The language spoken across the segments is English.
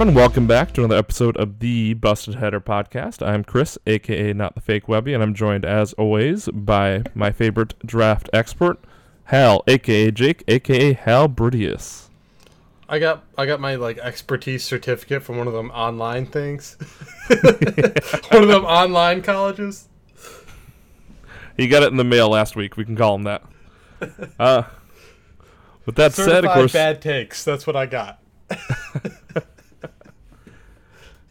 everyone, welcome back to another episode of the Busted Header podcast. I'm Chris, aka Not the Fake Webby, and I'm joined, as always, by my favorite draft expert, Hal, aka Jake, aka Hal Britius. I got I got my like expertise certificate from one of them online things. one of them online colleges. He got it in the mail last week. We can call him that. Uh, with that Certified said, of course, bad takes. That's what I got.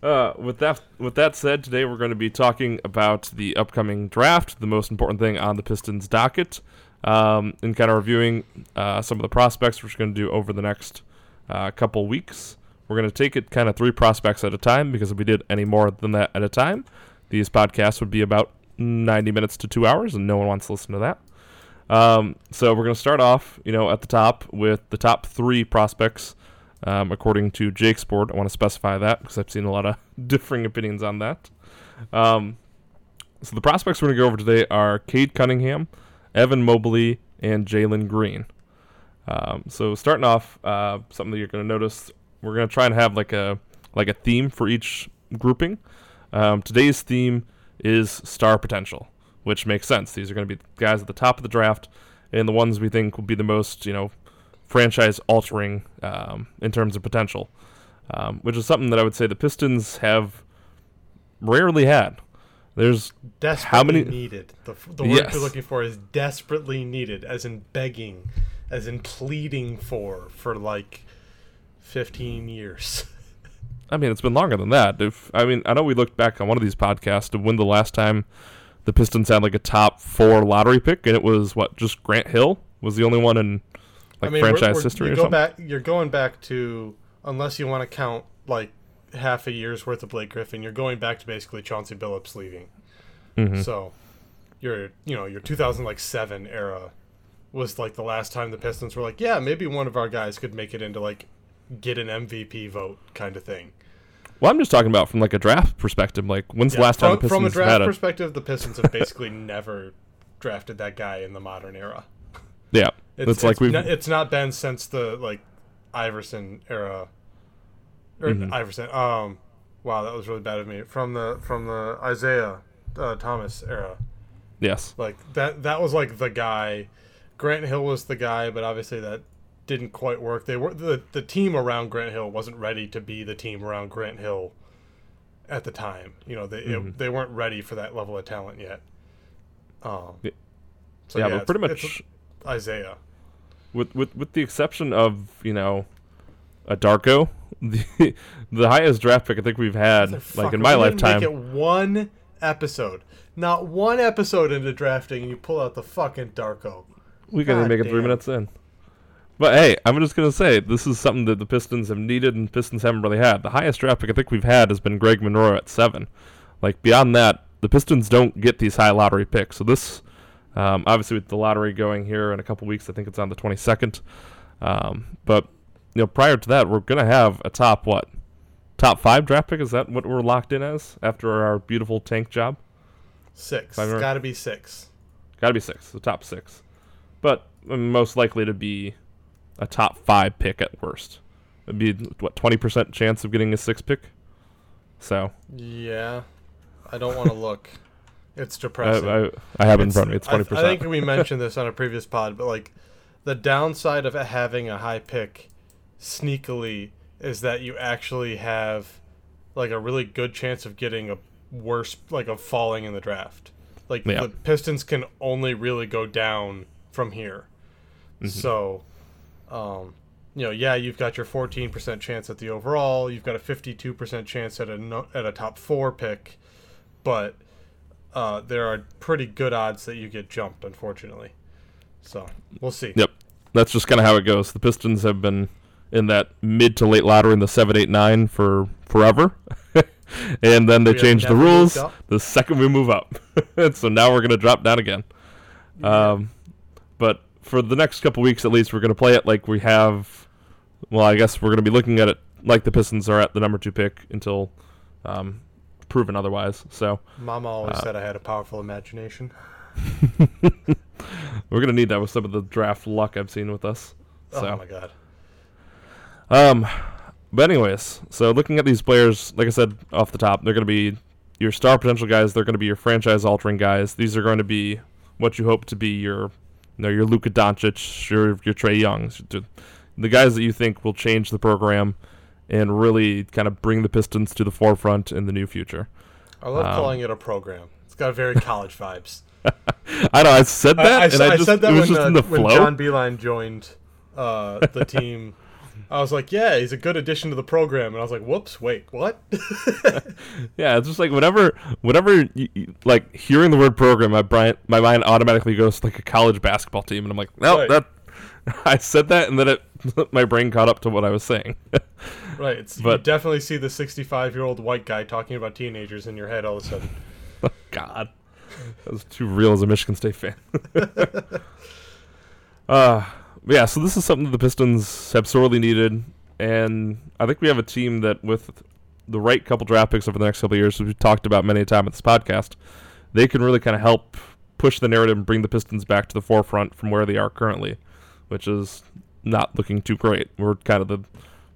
Uh, with that with that said, today we're going to be talking about the upcoming draft, the most important thing on the Pistons docket, um, and kind of reviewing uh, some of the prospects we're going to do over the next uh, couple weeks. We're going to take it kind of three prospects at a time because if we did any more than that at a time, these podcasts would be about 90 minutes to two hours, and no one wants to listen to that. Um, so we're going to start off, you know, at the top with the top three prospects um, according to Jake's board. I want to specify that because I've seen a lot of differing opinions on that. Um, so the prospects we're going to go over today are Cade Cunningham, Evan Mobley, and Jalen Green. Um, so starting off, uh, something that you're going to notice, we're going to try and have like a like a theme for each grouping. Um, today's theme is star potential, which makes sense. These are going to be guys at the top of the draft, and the ones we think will be the most, you know, franchise altering um, in terms of potential, um, which is something that I would say the Pistons have rarely had. There's Desperately how many needed. The, the word Yes. you're looking for is desperately needed, as in begging, as in pleading for, for like 15 years. I mean, it's been longer than that. If I mean, I know we looked back on one of these podcasts to when the last time the Pistons had like a top four lottery pick, and it was what just Grant Hill was the only one in like I mean, we're- franchise we're- history you or something. back. You're going back to unless you want to count like half a year's worth of Blake Griffin. You're going back to basically Chauncey Billups leaving. Mhm. So, your you know your 2007 era was like the last time the Pistons were like, yeah, maybe one of our guys could make it into like get an MVP vote kind of thing. Well, I'm just talking about from like a draft perspective. Like, when's the Yeah, last time from, the from a Pistons draft had a perspective, the Pistons have basically never drafted that guy in the modern era. Yeah? It's, It's, like it's we've not, it's not been since the like Iverson era or Mhm. Iverson. Um, wow, that was really bad of me. From the from the Isiah uh, Thomas era, yes. like that that was like the guy. Grant Hill was the guy, but obviously that didn't quite work. They were the the team around Grant Hill wasn't ready to be the team around Grant Hill at the time. You know, they Mhm. it, they weren't ready for that level of talent yet. Um, Yeah. so yeah, yeah, but pretty much Isiah. with with with the exception of you know a Darko, the the highest draft pick I think we've had like Motherfucker, in my lifetime. Make it one episode, not one episode into drafting, and you pull out the fucking Darko. We can God make it three minutes in. But hey, I'm just gonna say this is something that the Pistons have needed and Pistons haven't really had. The highest draft pick I think we've had has been Greg Monroe at seven. Like beyond that, the Pistons don't get these high lottery picks. So this, um, obviously, with the lottery going here in a couple weeks, I think it's on the 22nd. Um, but you know, prior to that, we're gonna have a top what, top five draft pick? Is that what we're locked in as after our beautiful tank job? Six. More. Got to be six. Got to be six, the top six. But um, most likely to be a top five pick at worst. It'd be what twenty percent chance of getting a six pick. So Yeah, I don't want to look. It's I, depressing. I, I have it in front of me. It's I- twenty I, percent. think we mentioned this on a previous pod, but like the downside of having a high pick sneakily is that you actually have like a really good chance of getting a worse like of falling in the draft. Like Yeah. the Pistons can only really go down from here. Mm-hmm. So um you know, yeah, you've got your 14% chance at the overall, you've got a 52% chance at a no, at a top 4 pick, but uh, there are pretty good odds that you get jumped, unfortunately. So we'll see. Yep, that's just kind of how it goes. The Pistons have been in that mid to late lottery in the seven, eight, nine for forever, and then they We changed the rules the second we move up. so now we're gonna drop down again. Um, but for the next couple weeks at least, we're gonna play it like we have. Well, I guess we're gonna be looking at it like the Pistons are at the number two pick until um, proven otherwise. So Mama always Uh, said I had a powerful imagination. we're gonna need that with some of the draft luck I've seen with us. So. Oh my god. Um, but anyways, so looking at these players, like I said off the top, they're going to be your star potential guys. They're going to be your franchise altering guys. These are going to be what you hope to be your, you know, your Luka Doncic, your your Trae Youngs, the guys that you think will change the program and really kind of bring the Pistons to the forefront in the new future. I love um, calling it a program. It's got very college vibes. I know. I said that, I, I, and I, just, said that when, uh, when John Beilein joined uh, the team. I was like, yeah, he's a good addition to the program, and I was like, whoops, wait, what? yeah, it's just like whenever, whenever, you, like hearing the word program, my brain, my mind automatically goes to like a college basketball team, and I'm like, no, right. that. I said that, and then it, my brain caught up to what I was saying. Right, it's, but, you definitely see the 65 year old white guy talking about teenagers in your head all of a sudden. oh, God, that was too real as a Michigan State fan. uh yeah, so this is something that the Pistons have sorely needed, and I think we have a team that, with the right couple draft picks over the next couple years, we've talked about many a time at this podcast, they can really kind of help push the narrative and bring the Pistons back to the forefront from where they are currently, which is not looking too great. We're kind of the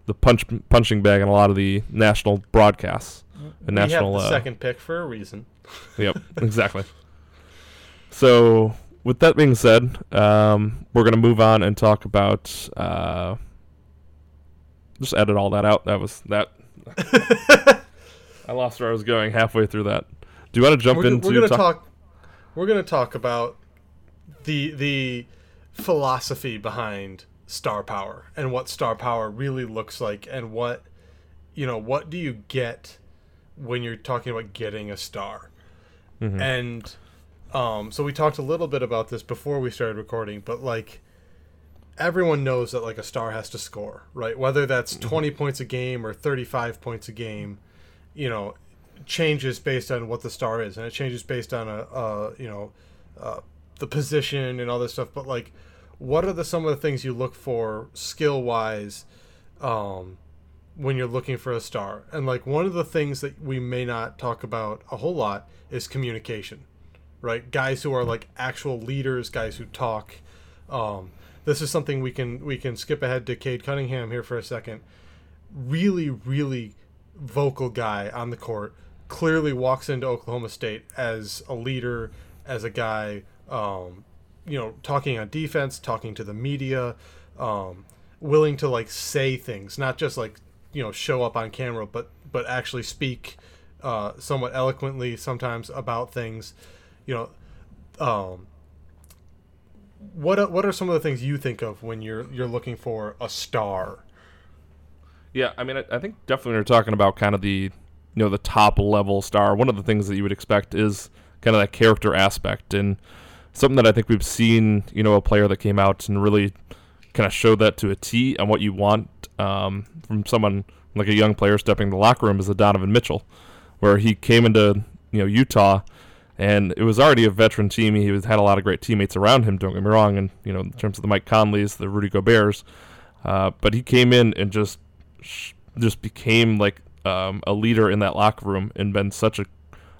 the punch punching bag in a lot of the national broadcasts. The we national have the uh, second pick for a reason. yep, exactly. So with that being said, um, we're gonna move on and talk about. Uh, just edit all that out. That was that. I lost where I was going halfway through that. Do you want to jump we're, into? We're gonna talk, talk. We're gonna talk about the the philosophy behind star power and what star power really looks like and what you know what do you get when you're talking about getting a star mm-hmm. and um, so we talked a little bit about this before we started recording, but like everyone knows that like a star has to score, right? Whether that's mm-hmm. 20 points a game or 35 points a game, you know, changes based on what the star is, and it changes based on a, a you know, uh, the position and all this stuff. But like, what are the some of the things you look for skill wise, um, when you're looking for a star? And like one of the things that we may not talk about a whole lot is communication right? Guys who are like actual leaders, guys who talk. Um, this is something we can we can skip ahead to Cade Cunningham here for a second. Really, really vocal guy on the court. Clearly walks into Oklahoma State as a leader, as a guy, um, you know, talking on defense, talking to the media, um, willing to like say things, not just like you know show up on camera, but but actually speak uh, somewhat eloquently sometimes about things. You know, um, what what are some of the things you think of when you're you're looking for a star? Yeah, I mean, I, I think definitely when you're talking about kind of the you know the top level star, one of the things that you would expect is kind of that character aspect. And something that I think we've seen. You know, a player that came out and really kind of showed that to a T on what you want um, from someone like a young player stepping in the locker room is a Donovan Mitchell, where he came into you know Utah and it was already a veteran team. He was, had a lot of great teammates around him. Don't get me wrong, and you know, in terms of the Mike Conleys, the Rudy Gobert's, uh, but he came in and just just became like um, a leader in that locker room and been such a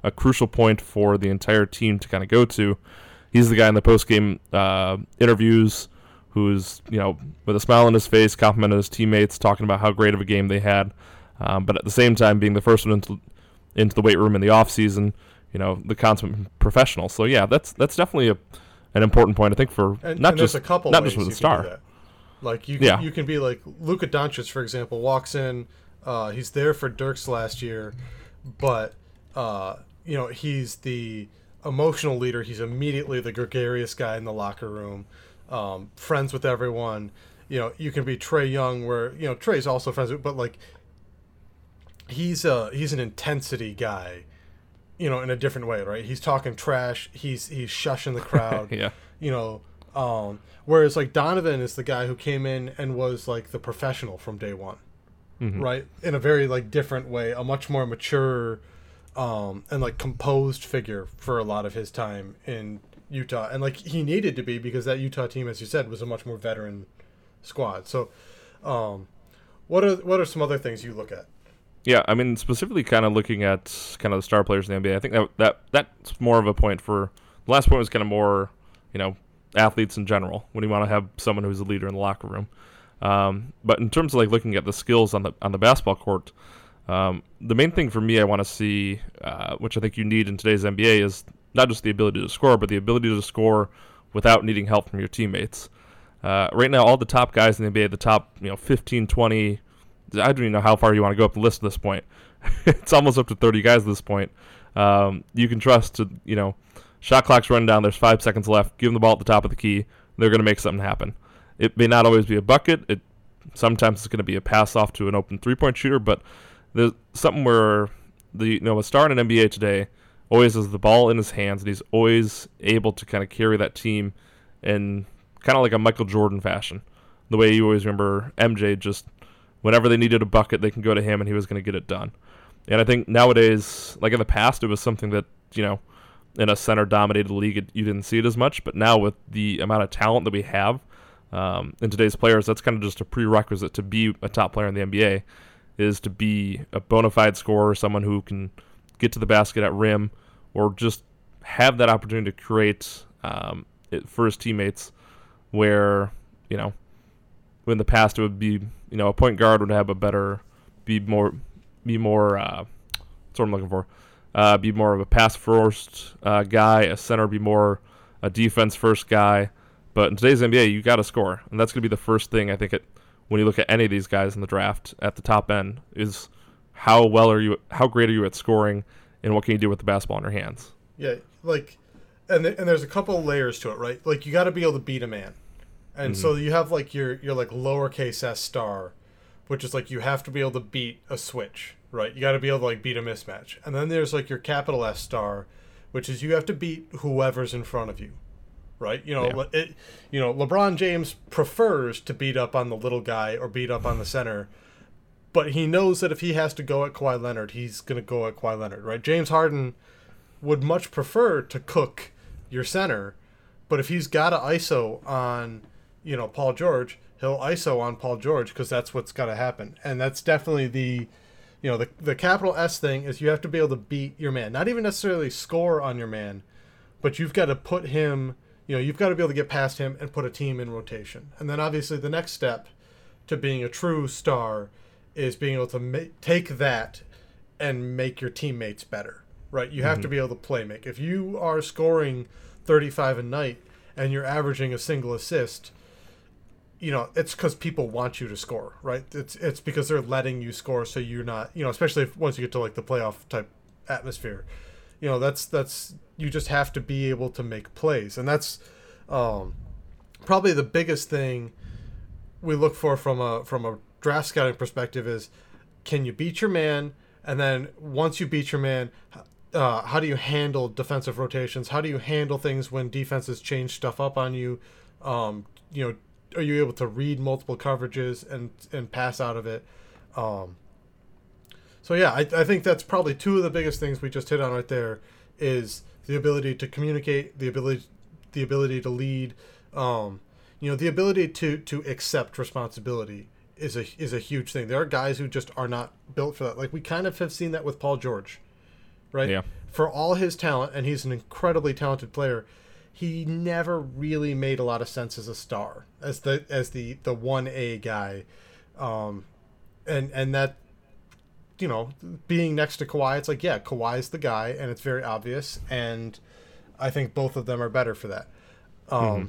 a crucial point for the entire team to kind of go to. He's the guy in the post game uh, interviews who's you know with a smile on his face, complimenting his teammates, talking about how great of a game they had, um, but at the same time being the first one into into the weight room in the off season you know the consummate professional. So yeah, that's that's definitely a an important point I think for and, not and just a couple not just with the star. Like you, can, yeah. you can be like Luka Doncic, for example, walks in. Uh, he's there for Dirks last year, but uh, you know he's the emotional leader. He's immediately the gregarious guy in the locker room, um, friends with everyone. You know, you can be Trae Young, where you know Trae's also friends with, but like he's a he's an intensity guy you know, in a different way, right? He's talking trash. He's he's shushing the crowd. yeah. You know, um, whereas like Donovan is the guy who came in and was like the professional from day one, mm-hmm. right? In a very like different way, a much more mature, um, and like composed figure for a lot of his time in Utah, and like he needed to be because that Utah team, as you said, was a much more veteran squad. So, um, what are what are some other things you look at? Yeah, I mean specifically kind of looking at kind of the star players in the NBA. I think that that that's more of a point for the last point was kind of more, you know, athletes in general. When you want to have someone who's a leader in the locker room. Um, but in terms of like looking at the skills on the on the basketball court, um, the main thing for me I want to see, uh, which I think you need in today's NBA, is not just the ability to score, but the ability to score without needing help from your teammates. Uh, right now, all the top guys in the NBA, the top you know 15, 20, I don't even know how far you want to go up the list at this point. it's almost up to 30 guys at this point. Um, you can trust to you know, shot clock's running down. There's five seconds left. Give them the ball at the top of the key. They're going to make something happen. It may not always be a bucket. It sometimes it's going to be a pass off to an open three point shooter, but there's something where the you know a star in an NBA today always has the ball in his hands and he's always able to kind of carry that team in kind of like a Michael Jordan fashion. The way you always remember MJ just whenever they needed a bucket, they can go to him and he was going to get it done. And I think nowadays, like in the past, it was something that, you know, in a center dominated league, you didn't see it as much. But now, with the amount of talent that we have um, in today's players, that's kind of just a prerequisite to be a top player in the NBA is to be a bona fide scorer, someone who can get to the basket at rim, or just have that opportunity to create um, it for his teammates. Where you know, in the past it would be you know a point guard would have a better, be more, be more. Uh, that's what I'm looking for. Uh, be more of a pass first uh, guy. A center be more a defense first guy. But in today's NBA, you got to score, and that's going to be the first thing I think it when you look at any of these guys in the draft at the top end is how well are you how great are you at scoring and what can you do with the basketball in your hands? Yeah like and, th- and there's a couple layers to it right? Like you got to be able to beat a man. And mm-hmm. so you have like your your like lowercase s star which is like you have to be able to beat a switch right? You got to be able to like beat a mismatch. And then there's like your capital s star which is you have to beat whoever's in front of you right? You know, yeah. it, you know, LeBron James prefers to beat up on the little guy or beat up on the center, but he knows that if he has to go at Kawhi Leonard, he's going to go at Kawhi Leonard, right? James Harden would much prefer to cook your center, but if he's got to ISO on, you know, Paul George, he'll ISO on Paul George because that's what's got to happen, and that's definitely the you know the the capital S thing is you have to be able to beat your man, not even necessarily score on your man, but you've got to put him you know, you've got to be able to get past him and put a team in rotation. And then obviously the next step to being a true star is being able to ma- take that and make your teammates better, right? You have mm-hmm. to be able to play make. If you are scoring 35 a night and you're averaging a single assist, you know, it's because people want you to score, right? It's it's because they're letting you score, so you're not, you know, especially if, once you get to like the playoff type atmosphere you know that's that's you just have to be able to make plays. And that's um, probably the biggest thing we look for from a from a draft scouting perspective is can you beat your man? And then once you beat your man uh, how do you handle defensive rotations? How do you handle things when defenses change stuff up on you? Um, you know are you able to read multiple coverages and and pass out of it? Um, so yeah, I, I think that's probably two of the biggest things we just hit on right there is the ability to communicate, the ability the ability to lead, um, you know, the ability to to accept responsibility is a is a huge thing. There are guys who just are not built for that. Like we kind of have seen that with Paul George, right? Yeah. For all his talent, and he's an incredibly talented player, he never really made a lot of sense as a star, as the as the the one A guy, um, and and that you know, being next to Kawhi, it's like, yeah, Kawhi's the guy, and it's very obvious. And I think both of them are better for that. Um, mm-hmm.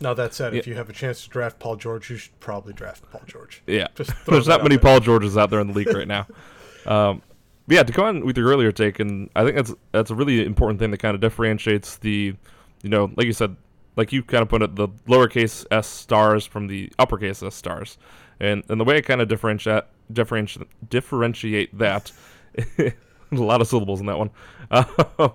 Now that said, yeah. if you have a chance to draft Paul George, you should probably draft Paul George. Yeah, there's not many Paul Georges out there in the league right now. Um, yeah, to go on with your earlier take, and I think that's that's a really important thing that kind of differentiates the, you know, like you said, like you kind of put it, the lowercase s stars from the uppercase s stars, and and the way I kind of differentiate differentiate differentiate that a lot of syllables in that one uh,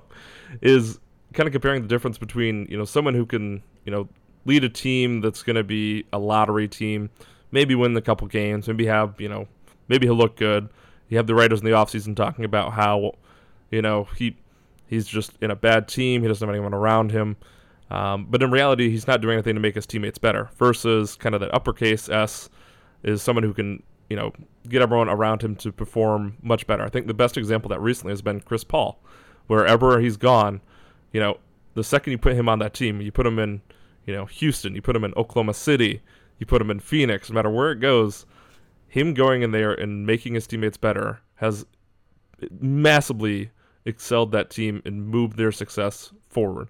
is kind of comparing the difference between you know someone who can you know lead a team that's going to be a lottery team maybe win a couple games maybe have you know maybe he'll look good. You have the writers in the offseason talking about how you know he he's just in a bad team he doesn't have anyone around him um, but in reality he's not doing anything to make his teammates better versus kind of that uppercase s is someone who can you know, get everyone around him to perform much better. I think the best example that recently has been Chris Paul. Wherever he's gone, you know, the second you put him on that team, you put him in, you know, Houston, you put him in Oklahoma City, You put him in Phoenix, no matter where it goes, him going in there and making his teammates better has massively excelled that team and moved their success forward.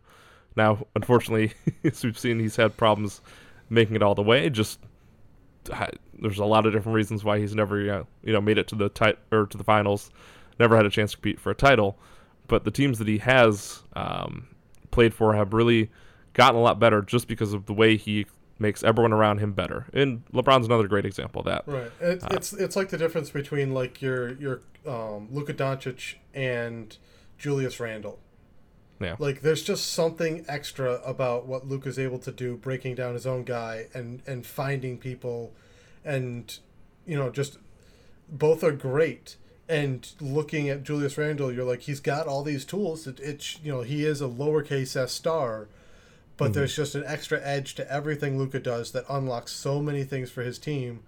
Now, unfortunately, as we've seen, he's had problems making it all the way. Just there's a lot of different reasons why he's never you know made it to the tit- or to the finals, never had a chance to compete for a title. But the teams that he has um, played for have really gotten a lot better just because of the way he makes everyone around him better. And LeBron's another great example of that. Right. It, uh, it's it's like the difference between like your your um, Luka Doncic and Julius Randle. Yeah. Like there's just something extra about what Luka's able to do, breaking down his own guy and and finding people, and you know just both are great. And looking at Julius Randle, you're like he's got all these tools. It, it's you know he is a lowercase s star, but mm-hmm. there's just an extra edge to everything Luka does that unlocks so many things for his team,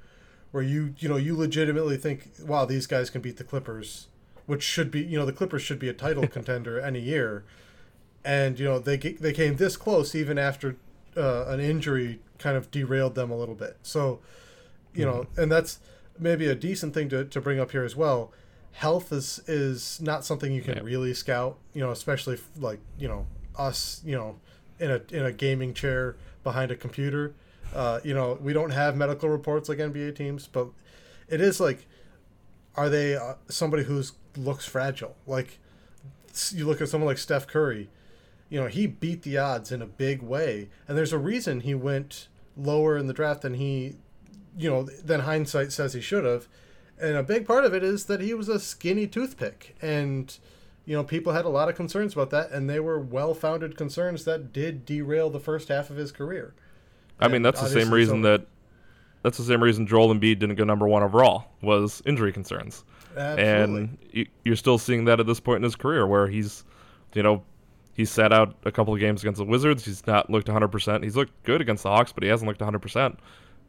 where you you know you legitimately think, wow, these guys can beat the Clippers, which should be you know the Clippers should be a title contender any year and you know they they came this close even after uh, an injury kind of derailed them a little bit. So, you mm-hmm. know, and that's maybe a decent thing to, to bring up here as well. Health is is not something you can really scout, you know, especially like you know us, you know, in a in a gaming chair behind a computer. Uh, you know, we don't have medical reports like NBA teams, but it is like, are they uh, somebody who's looks fragile? Like, you look at someone like Steph Curry you know, he beat the odds in a big way. And there's a reason he went lower in the draft than he, you know, than hindsight says he should have. And a big part of it is that he was a skinny toothpick. And, you know, people had a lot of concerns about that. And they were well founded concerns that did derail the first half of his career. I mean, that's the same reason so, that. That's the same reason Joel Embiid didn't go number one overall was injury concerns. Absolutely. And you're still seeing that at this point in his career, where he's, you know, He's sat out a couple of games against the Wizards. He's not looked 100%. He's looked good against the Hawks, but he hasn't looked 100%.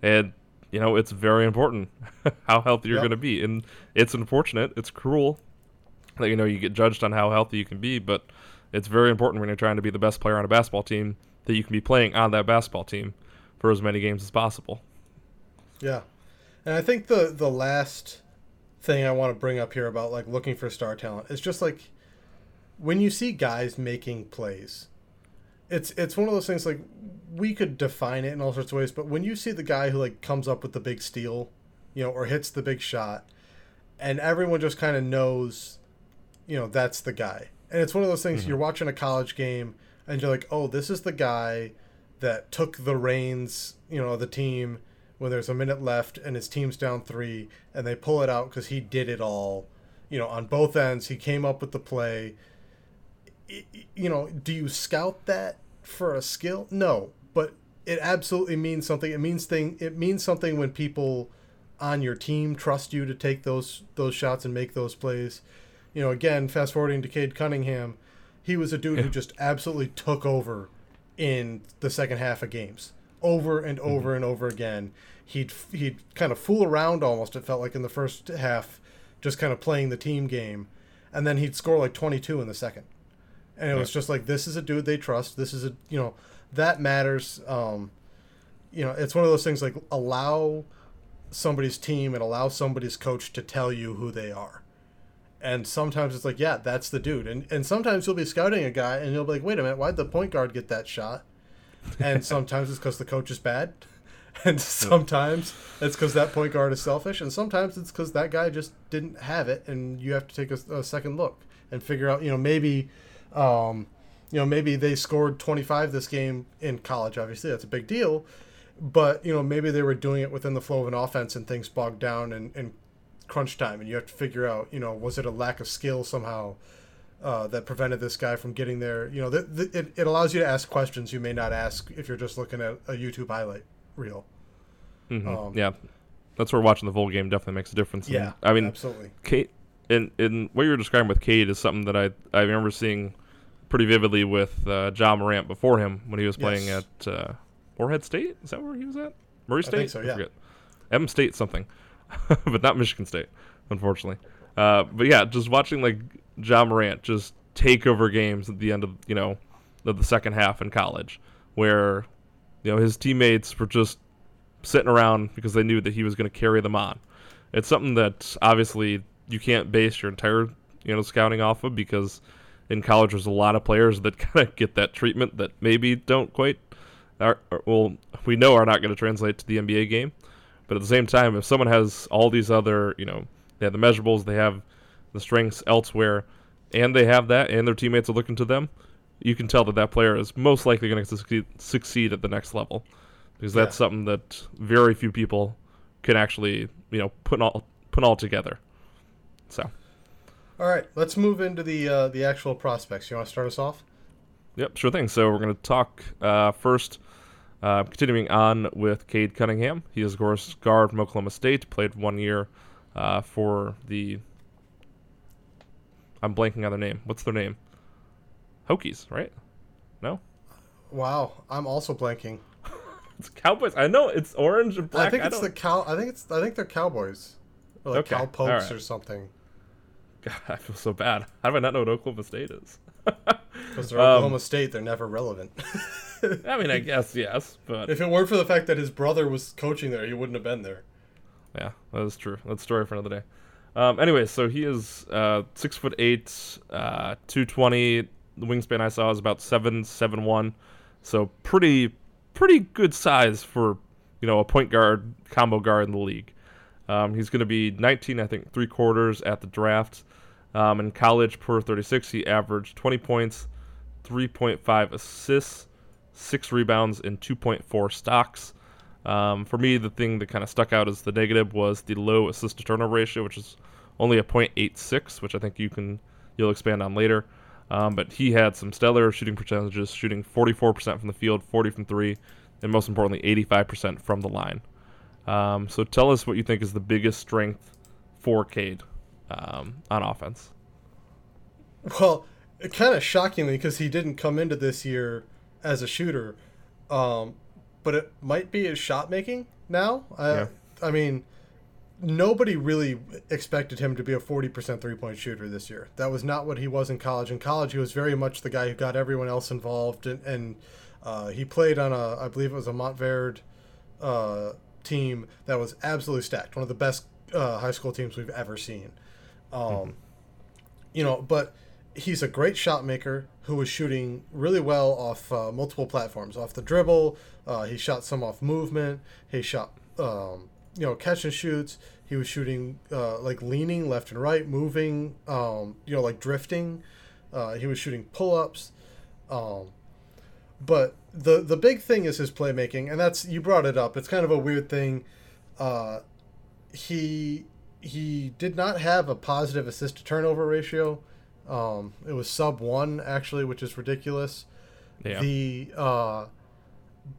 And, you know, it's very important how healthy you're yep. going to be. And it's unfortunate. It's cruel that, you know, you get judged on how healthy you can be, but it's very important when you're trying to be the best player on a basketball team that you can be playing on that basketball team for as many games as possible. Yeah. And I think the the last thing I want to bring up here about like looking for star talent is just like when you see guys making plays, it's it's one of those things like we could define it in all sorts of ways, but when you see the guy who like comes up with the big steal, you know, or hits the big shot, and everyone just kind of knows, you know, that's the guy. And it's one of those things mm-hmm. you're watching a college game and you're like, "Oh, this is the guy that took the reins, you know, the team when there's a minute left and his team's down 3 and they pull it out cuz he did it all." You know, on both ends, he came up with the play you know, do you scout that for a skill? No, but it absolutely means something. It means thing. It means something when people on your team trust you to take those those shots and make those plays. You know, again, fast forwarding to Cade Cunningham, he was a dude yeah. who just absolutely took over in the second half of games, over and mm-hmm. over mm-hmm. and over again. He'd he'd kind of fool around almost. It felt like in the first half, just kind of playing the team game, and then he'd score like 22 in the second and it was just like this is a dude they trust. This is a you know that matters. Um, you know, it's one of those things like allow somebody's team and allow somebody's coach to tell you who they are. And sometimes it's like, yeah, that's the dude. And and sometimes you'll be scouting a guy and you'll be like, wait a minute, why'd the point guard get that shot? And sometimes it's because the coach is bad. And sometimes it's because that point guard is selfish. And sometimes it's because that guy just didn't have it. And you have to take a, a second look and figure out, you know, maybe um, you know, maybe they scored 25 this game in college. Obviously, that's a big deal. But you know, maybe they were doing it within the flow of an offense, and things bogged down and, and crunch time, and you have to figure out, you know, was it a lack of skill somehow uh, that prevented this guy from getting there? You know, th- th- it, it allows you to ask questions you may not ask if you're just looking at a YouTube highlight reel. Mm-hmm. Um, yeah, that's where watching the full game definitely makes a difference. Yeah, I mean, absolutely. Cade, and, in what you were describing with Cade is something that I I remember seeing pretty vividly with uh, Ja Morant before him when he was playing yes. at uh, Morehead State. Is that where he was at? Murray State? I think so, yeah. I forget. M State something, but not Michigan State, unfortunately. Uh, but yeah, just watching like Ja Morant just take over games at the end of you know of the second half in college, where you know his teammates were just sitting around because they knew that he was going to carry them on. It's something that obviously you can't base your entire you know scouting off of because in college there's a lot of players that kind of get that treatment that maybe don't quite are, well we know are not going to translate to the NBA game. But at the same time, if someone has all these other, you know, they have the measurables, they have the strengths elsewhere, and they have that, and their teammates are looking to them, you can tell that that player is most likely going to succeed, succeed at the next level, because that's yeah. something that very few people can actually, you know, put all put all together. So. All right, let's move into the uh, the actual prospects. You want to start us off? Yep, sure thing. So we're going to talk uh, first uh, continuing on with Cade Cunningham. He is, of course, guard from Oklahoma State. Played one year uh, for the. I'm blanking on their name. What's their name? Hokies, right? No. Wow, I'm also blanking. it's Cowboys. I know it's orange and black. I think it's I the cow. I think it's. I think they're Cowboys, or like okay. Cowpokes right. or something. God, I feel so bad. How do I not know what Oklahoma State is? Because they're um, Oklahoma State, they're never relevant. I mean, I guess yes, but if it weren't for the fact that his brother was coaching there, he wouldn't have been there. Yeah, that is true. That's a story for another day. Um, anyway, so he is uh, six foot eight, uh, two twenty. The wingspan I saw is about seven seven one, so pretty pretty good size for you know a point guard combo guard in the league. Um, he's going to be 19, I think, three quarters at the draft. Um, in college, per 36, he averaged 20 points, 3.5 assists, six rebounds, and 2.4 stocks. Um, for me, the thing that kind of stuck out as the negative was the low assist to turnover ratio, which is only a 0.86, which I think you can you'll expand on later. Um, but he had some stellar shooting percentages, shooting 44% from the field, 40 from three, and most importantly, 85% from the line. Um, so tell us what you think is the biggest strength for Cade um, on offense. Well, kind of shockingly, because he didn't come into this year as a shooter, um, but it might be his shot making now. I, yeah. I mean, nobody really expected him to be a 40% three point shooter this year. That was not what he was in college. In college, he was very much the guy who got everyone else involved, and, and uh, he played on a, I believe it was a Montverde uh, team that was absolutely stacked, one of the best uh, high school teams we've ever seen. Um, mm-hmm. You know, but he's a great shot maker who was shooting really well off uh, multiple platforms, off the dribble. Uh, he shot some off movement. He shot, um, you know, catch and shoots. He was shooting uh, like leaning left and right, moving, um, you know, like drifting. Uh, he was shooting pull ups. Um, but the the big thing is his playmaking, and that's you brought it up. It's kind of a weird thing. Uh, he he did not have a positive assist to turnover ratio. Um, it was sub one actually, which is ridiculous. Yeah. The uh,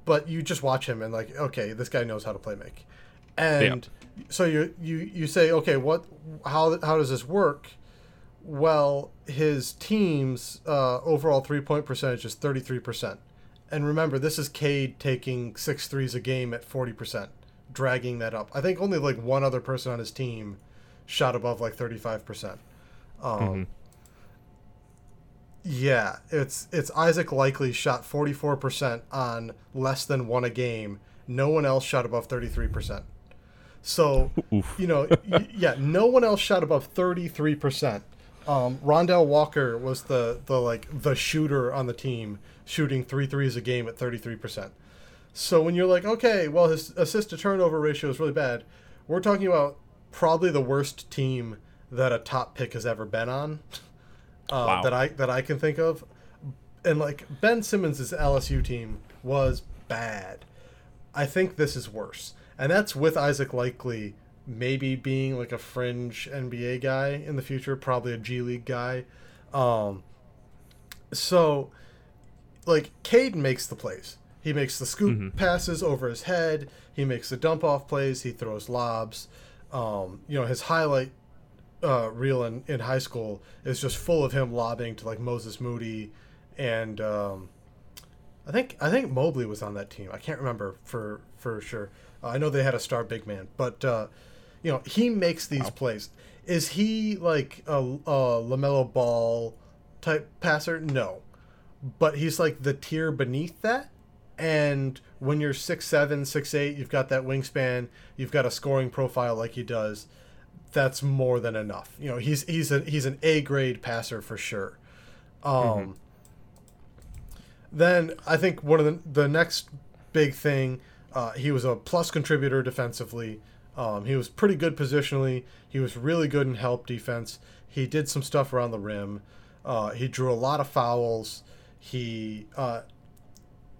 but you just watch him and like, okay, this guy knows how to play make, and yeah. so you you you say, okay, what how how does this work? Well, his team's uh, overall three point percentage is thirty three percent, and remember, this is Cade taking six threes a game at forty percent dragging that up. I think only like one other person on his team shot above like 35%. Um, mm-hmm. Yeah, it's it's Isaac Likekele shot 44% on less than one a game. No one else shot above 33%. So, Oof. you know, y- yeah, no one else shot above 33%. Um, Rondel Walker was the the like the shooter on the team, shooting three threes a game at 33%. So when you're like, okay, well, his assist to turnover ratio is really bad, we're talking about probably the worst team that a top pick has ever been on. Uh, wow. That I that I can think of, and like Ben Simmons' LSU team was bad. I think this is worse, and that's with Isaac Likekele maybe being like a fringe NBA guy in the future, probably a G League guy. Um, so, like, Cade makes the plays. He makes the scoop mm-hmm. passes over his head. He makes the dump off plays. He throws lobs. Um, you know, his highlight uh, reel in, in high school is just full of him lobbing to like Moses Moody, and um, I think I think Mobley was on that team. I can't remember for for sure. Uh, I know they had a star big man, but uh, you know he makes these wow. plays. Is he like a, a LaMelo Ball type passer? No, but he's like the tier beneath that And when you're six seven, six eight, you've got that wingspan, you've got a scoring profile like he does. That's more than enough. You know, he's he's a he's an A grade passer for sure. Um, mm-hmm. Then I think one of the the next big thing, uh, he was a plus contributor defensively. Um, he was pretty good positionally. He was really good in help defense. He did some stuff around the rim. Uh, he drew a lot of fouls. He uh,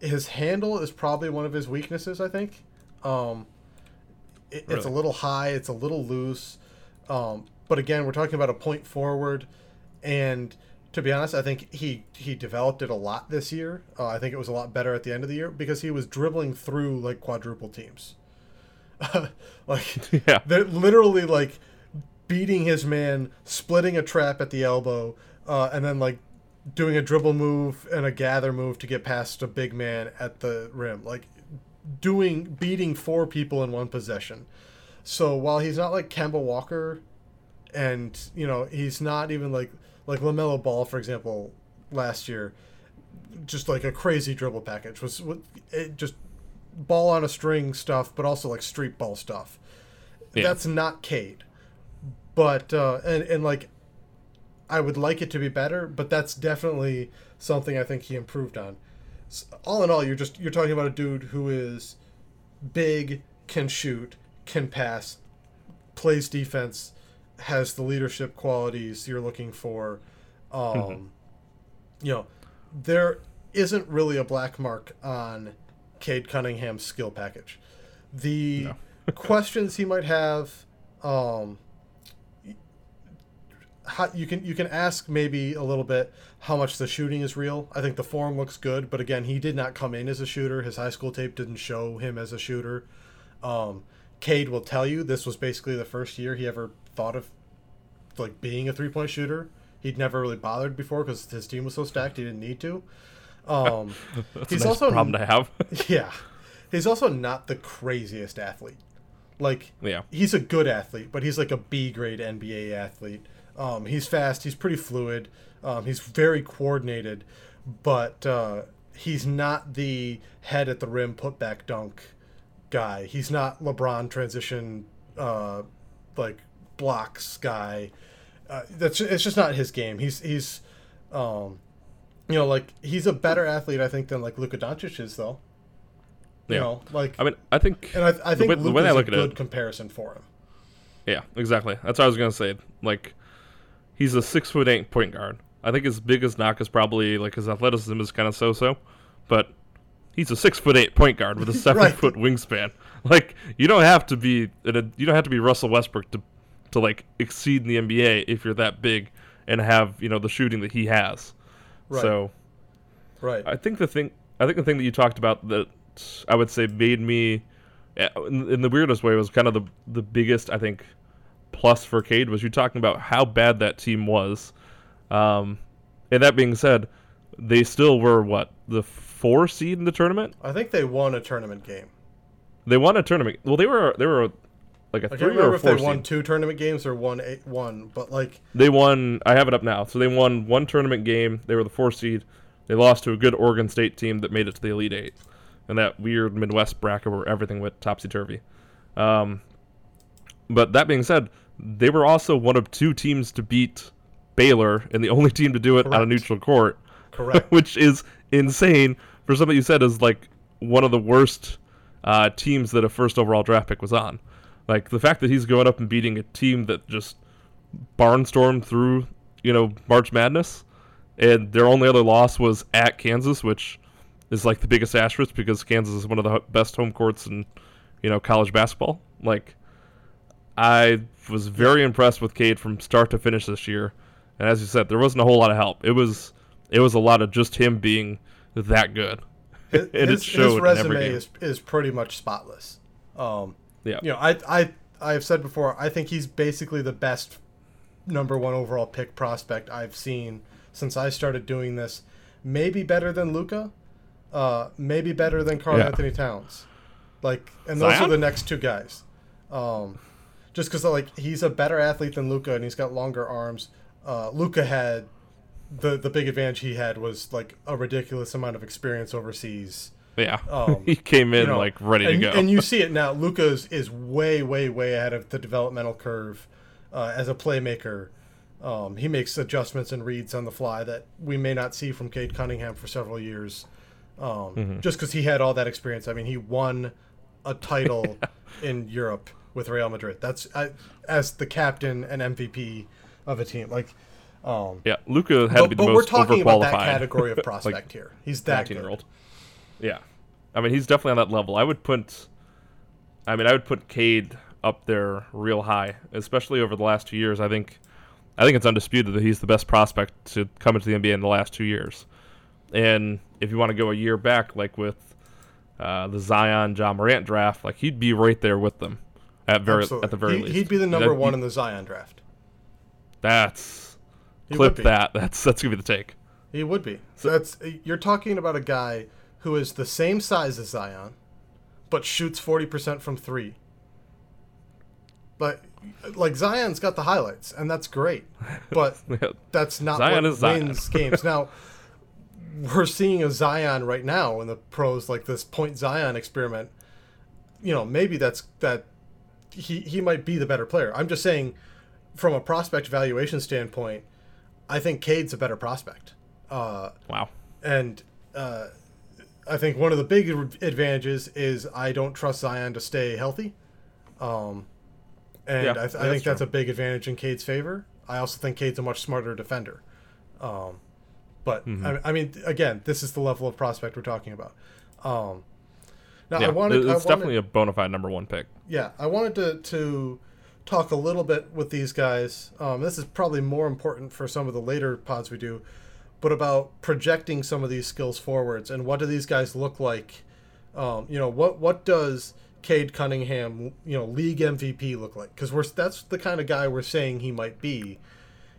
his handle is probably one of his weaknesses. I think. Um, it, really? It's a little high. It's a little loose. Um, but again, we're talking about a point forward, and to be honest, I think he he developed it a lot this year. Uh, I think it was a lot better at the end of the year because he was dribbling through like quadruple teams. like yeah. they're literally like beating his man, splitting a trap at the elbow, uh, and then like doing a dribble move and a gather move to get past a big man at the rim, like doing beating four people in one possession. So while he's not like Kemba Walker, and you know he's not even like like Lamelo Ball, for example, last year, just like a crazy dribble package was it just ball on a string stuff, but also like street ball stuff. Yeah. That's not Cade, but uh, and and like I would like it to be better, but that's definitely something I think he improved on. So, all in all, you're just you're talking about a dude who is big, can shoot, can pass, plays defense, has the leadership qualities you're looking for. Um, mm-hmm. You know, there isn't really a black mark on Cade Cunningham's skill package. The no. questions he might have, um, how, you can you can ask maybe a little bit how much the shooting is real. I think the form looks good, but again, he did not come in as a shooter. His high school tape didn't show him as a shooter. Um, Cade will tell you this was basically the first year he ever thought of like being a three point shooter. He'd never really bothered before because his team was so stacked he didn't need to. Um, That's he's a nice also problem to have. yeah, he's also not the craziest athlete. Like, yeah, he's a good athlete, but he's like a B grade NBA athlete. Um, he's fast. He's pretty fluid. Um, he's very coordinated, but uh, he's not the head at the rim putback dunk guy. He's not LeBron transition uh, like blocks guy. Uh, that's it's just not his game. He's he's um, you know like he's a better athlete I think than like Luka Doncic is though. You yeah. know, like I mean, I think, and I, I think the way, the way I look a good it, comparison for him. Yeah, exactly. That's what I was gonna say. Like, he's a six foot eight point guard. I think his biggest knock is probably like his athleticism is kind of so so, but he's a six foot eight point guard with a seven right. foot wingspan. Like you don't have to be a, you don't have to be Russell Westbrook to to like exceed in the NBA if you're that big and have you know the shooting that he has. Right. So, right. I think the thing I think the thing that you talked about that I would say made me uh, in, in the weirdest way was kind of the the biggest I think plus for Cade was you talking about how bad that team was. Um, and that being said, they still were what the four seed in the tournament. I think they won a tournament game. They won a tournament. Well, they were they were like a I three or if four they won two tournament games or one eight one, but like they won. I have it up now. So they won one tournament game. They were the four seed. They lost to a good Oregon State team that made it to the Elite Eight, and that weird Midwest bracket where everything went topsy turvy. Um, but that being said, they were also one of two teams to beat Baylor and the only team to do it Correct. on a neutral court. Correct. which is insane for something you said is like one of the worst uh, teams that a first overall draft pick was on. Like the fact that he's going up and beating a team that just barnstormed through, you know, March Madness, and their only other loss was at Kansas, which is like the biggest asterisk because Kansas is one of the best home courts in, you know, college basketball. Like I was very impressed with Cade from start to finish this year. And as you said, there wasn't a whole lot of help. It was it was a lot of just him being that good. His, and it showed his resume is, is pretty much spotless. Um, yeah. You know, I I I've said before, I think he's basically the best number one overall pick prospect I've seen since I started doing this. Maybe better than Luka, uh, maybe better than Karl yeah. Anthony Towns. Like, and those Zion? are the next two guys. Um, just because like he's a better athlete than Luka and he's got longer arms. Uh, Luka had the the big advantage he had was like a ridiculous amount of experience overseas. Yeah, Um, he came in you know, like ready and, to go. And you see it now. Luka is, is way, way, way ahead of the developmental curve uh, as a playmaker. Um, he makes adjustments and reads on the fly that we may not see from Cade Cunningham for several years, um, Mm-hmm. just because he had all that experience. I mean, he won a title in Europe with Real Madrid. That's I, as the captain and MVP of a team. Like, um, yeah, Luka had to but, be the but we're most talking about that category of prospect here. He's that good. 19-year-old. Yeah, I mean he's definitely on that level. I would put, I mean I would put Cade up there real high, especially over the last two years. I think, I think it's undisputed that he's the best prospect to come into the NBA in the last two years. And if you want to go a year back, like with uh, the Zion Ja Morant draft, like he'd be right there with them at very Absolutely. at the very he, least. He'd be the number That- one in the Zion draft. That's He clip that. That's that's gonna be the take. He would be. So That's you're talking about a guy who is the same size as Zion, but shoots forty percent from three. But like Zion's got the highlights, and that's great. But that's not Zion what wins games. Now we're seeing a Zion right now in the pros, like this point Zion experiment. You know, maybe that's that he he might be the better player. I'm just saying, from a prospect valuation standpoint, I think Cade's a better prospect. Uh, wow. and uh, I think one of the big advantages is I don't trust Zion to stay healthy. Um, and Yeah, I, th- I that's think that's true. a big advantage in Cade's favor. I also think Cade's a much smarter defender. Um, but Mm-hmm. I, I mean, again, this is the level of prospect we're talking about. Um, now Yeah, I wanted, it's I wanted, definitely a bona fide number one pick. yeah, I wanted to, to talk a little bit with these guys. Um, this is probably more important for some of the later pods we do, but about projecting some of these skills forwards and what do these guys look like? Um, you know, what what does Cade Cunningham, you know, league MVP look like? Because we're that's the kind of guy we're saying he might be.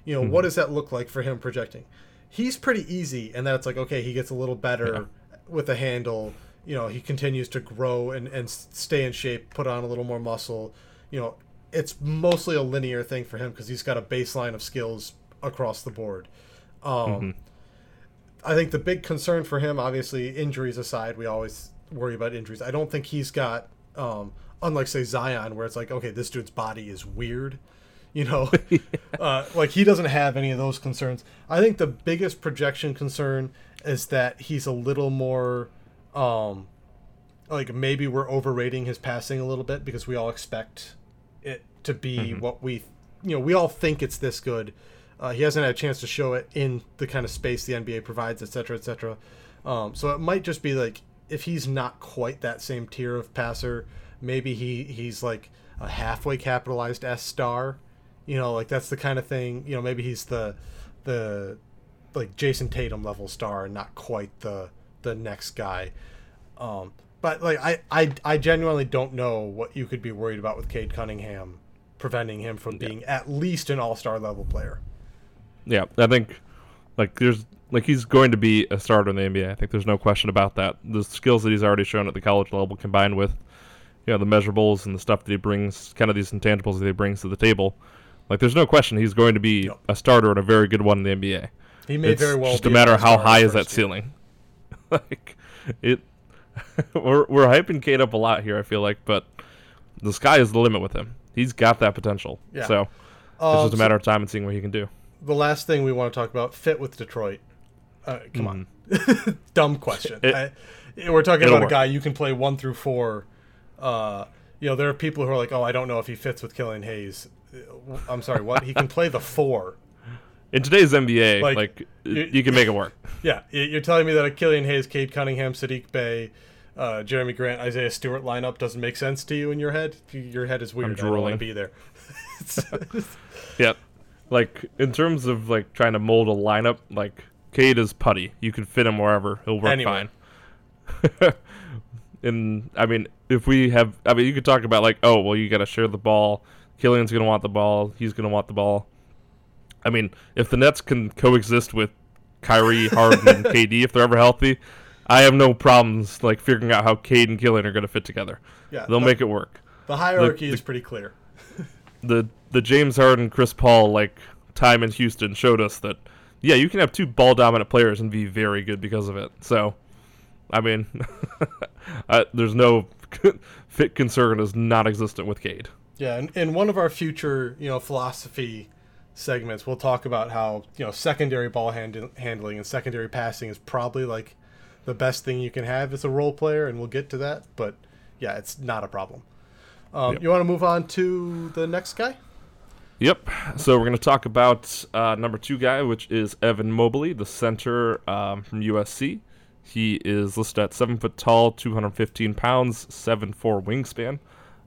You know, what does that look like for him projecting? He's pretty easy, and that's like okay, he gets a little better with the handle. You know, he continues to grow and, and stay in shape, put on a little more muscle. You know, it's mostly a linear thing for him because he's got a baseline of skills across the board. Um, I think the big concern for him, obviously, injuries aside, we always worry about injuries. I don't think he's got, um, unlike say Zion, where it's like, okay, this dude's body is weird, you know, uh, like he doesn't have any of those concerns. I think the biggest projection concern is that he's a little more, um, like maybe we're overrating his passing a little bit because we all expect it to be what we, you know, we all think it's this good. Uh, he hasn't had a chance to show it in the kind of space the NBA provides, et cetera, et cetera. Um, so it might just be like if he's not quite that same tier of passer, maybe he he's like a halfway capitalized S star. You know, like that's the kind of thing. You know, maybe he's the the like Jayson Tatum level star, and not quite the the next guy. Um, but like I, I I genuinely don't know what you could be worried about with Cade Cunningham preventing him from being at least an all star level player. Yeah, I think like there's like he's going to be a starter in the NBA. I think there's no question about that. The skills that he's already shown at the college level, combined with you know the measurables and the stuff that he brings, kind of these intangibles that he brings to the table, like there's no question he's going to be Yep. a starter and a very good one in the NBA. He may it's very well just be a matter of how high is that ceiling. Like it, we're we're hyping Cade up a lot here. I feel like, but the sky is the limit with him. He's got that potential. Yeah. So it's Um, just a so matter of time and seeing what he can do. the last thing we want to talk about fit with Detroit. Uh, come on, dumb question. Mm-hmm. It- I- we're talking about a guy you can play one through four. Uh, you know, there are people who are like, "Oh, I don't know if he fits with Killian Hayes." Uh, I'm sorry, what? He can play the four. In today's NBA, Like, like, you- can make it work. Yeah, you're telling me that a Killian Hayes, Cade Cunningham, Saddiq Bey, uh, Jerami Grant, Isaiah Stewart lineup doesn't make sense to you in your head? Your head is weird. I don't want to be there. Yeah, like in terms of like trying to mold a lineup, like Cade is putty. You can fit him wherever; he'll work Anywhere. fine. and I mean, if we have, I mean, you could talk about like, oh, well, you got to share the ball. Killian's gonna want the ball. He's gonna want the ball. I mean, if the Nets can coexist with Kyrie, Harden, and KD if they're ever healthy, I have no problems like figuring out how Cade and Killian are gonna fit together. Yeah, They'll the- make it work. The hierarchy the- is pretty clear. the the James Harden, Chris Paul like time in Houston showed us that yeah, you can have two ball dominant players and be very good because of it. So I mean, uh, there's no fit concern is not existent with Cade. Yeah, and in one of our future, you know, philosophy segments, we'll talk about how you know secondary ball hand- handling and secondary passing is probably like the best thing you can have as a role player, and we'll get to that. But yeah, it's not a problem. Um, yep. You want to move on to the next guy? Yep. So we're going to talk about uh, number two guy, which is Evan Mobley, the center um, from USC. He is listed at seven foot tall, 215 pounds, seven four wingspan.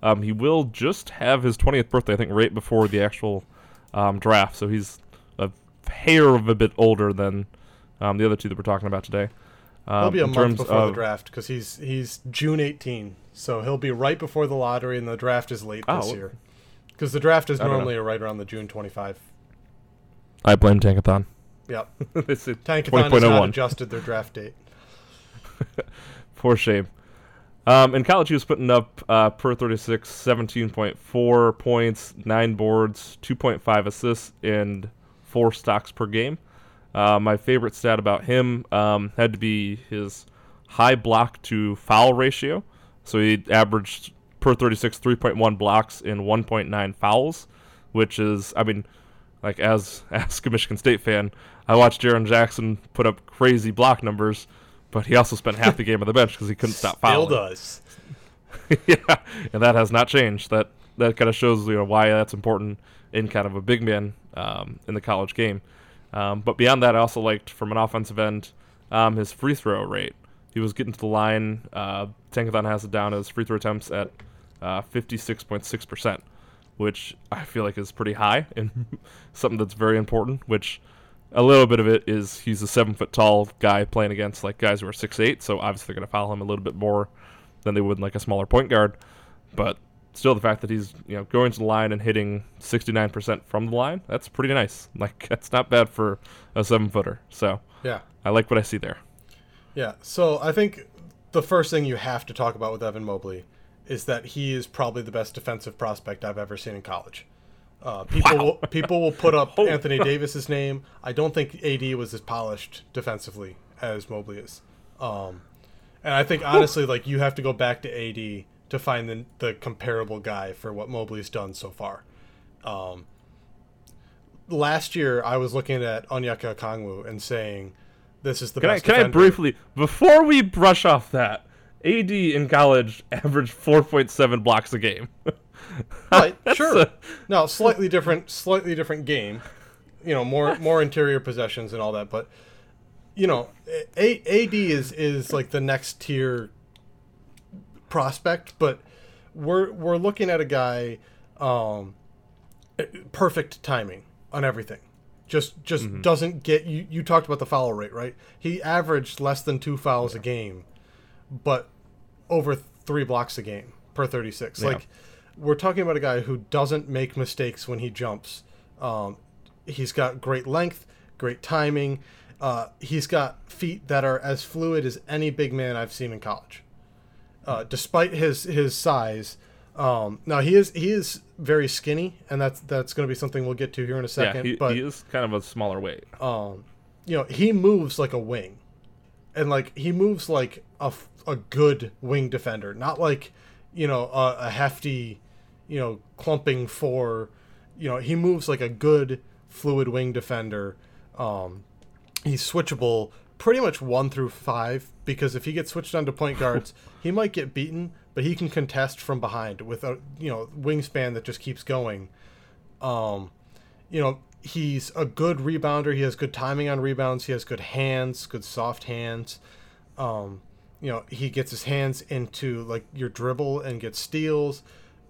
Um, he will just have his 20th birthday, I think, right before the actual um, draft. So he's a hair of a bit older than um, the other two that we're talking about today. Um, he'll be a month before of, the draft because he's he's June 18, so he'll be right before the lottery, and the draft is late oh, this year. Because the draft is normally right around the June 25. I blame Tankathon. Yep. Tankathon has not adjusted their draft date. For shame. Um, in college, he was putting up uh, per 36, 17.4 points, 9 boards, 2.5 assists, and 4 stocks per game. Uh, my favorite stat about him um, had to be his high block to foul ratio. So he averaged per 36, 3.1 blocks and 1.9 fouls, which is, I mean, like as as a Michigan State fan, I watched Jaren Jackson put up crazy block numbers but he also spent half the game on the bench because he couldn't stop fouling. Still does. yeah, and that has not changed. That that kind of shows you know why that's important in kind of a big man um, in the college game. Um, but beyond that, I also liked from an offensive end um, his free throw rate. He was getting to the line. Uh, Tankathon has it down as free throw attempts at uh, 56.6%, which I feel like is pretty high and something that's very important, which a little bit of it is he's a seven foot tall guy playing against like guys who are six eight, so obviously they're going to foul him a little bit more than they would like a smaller point guard. But still, the fact that he's you know going to the line and hitting sixty nine percent from the line, that's pretty nice. Like that's not bad for a seven footer. So yeah, I like what I see there. Yeah, so I think the first thing you have to talk about with Evan Mobley is that he is probably the best defensive prospect I've ever seen in college. Uh, people wow. will, people will put up oh. Anthony Davis's name. I don't think AD was as polished defensively as Mobley is. Um, and I think honestly, like you have to go back to AD to find the, the comparable guy for what Mobley's done so far. Um, last year, I was looking at Onyeka Okongwu and saying, "This is the can best." I, can defender. I briefly, before we brush off that, AD in college averaged four point seven blocks a game. right, sure. A... No, slightly different, slightly different game. You know, more more interior possessions and all that, but you know, a- AD is is like the next tier prospect, but we're we're looking at a guy um, perfect timing on everything. Just just mm-hmm. doesn't get you you talked about the foul rate, right? He averaged less than 2 fouls yeah. a game, but over 3 blocks a game per 36. Yeah. Like we're talking about a guy who doesn't make mistakes when he jumps. Um, he's got great length, great timing. Uh, he's got feet that are as fluid as any big man I've seen in college. Uh, despite his his size, um, now he is he is very skinny, and that's that's going to be something we'll get to here in a second. Yeah, he, but he is kind of a smaller weight. Um, you know, he moves like a wing, and like he moves like a, a good wing defender, not like you know a, a hefty you know, clumping for, you know, he moves like a good fluid wing defender. Um, he's switchable pretty much one through five because if he gets switched onto point guards, he might get beaten, but he can contest from behind with a you know wingspan that just keeps going. Um, you know, he's a good rebounder. He has good timing on rebounds. He has good hands, good soft hands. Um, you know, he gets his hands into like your dribble and gets steals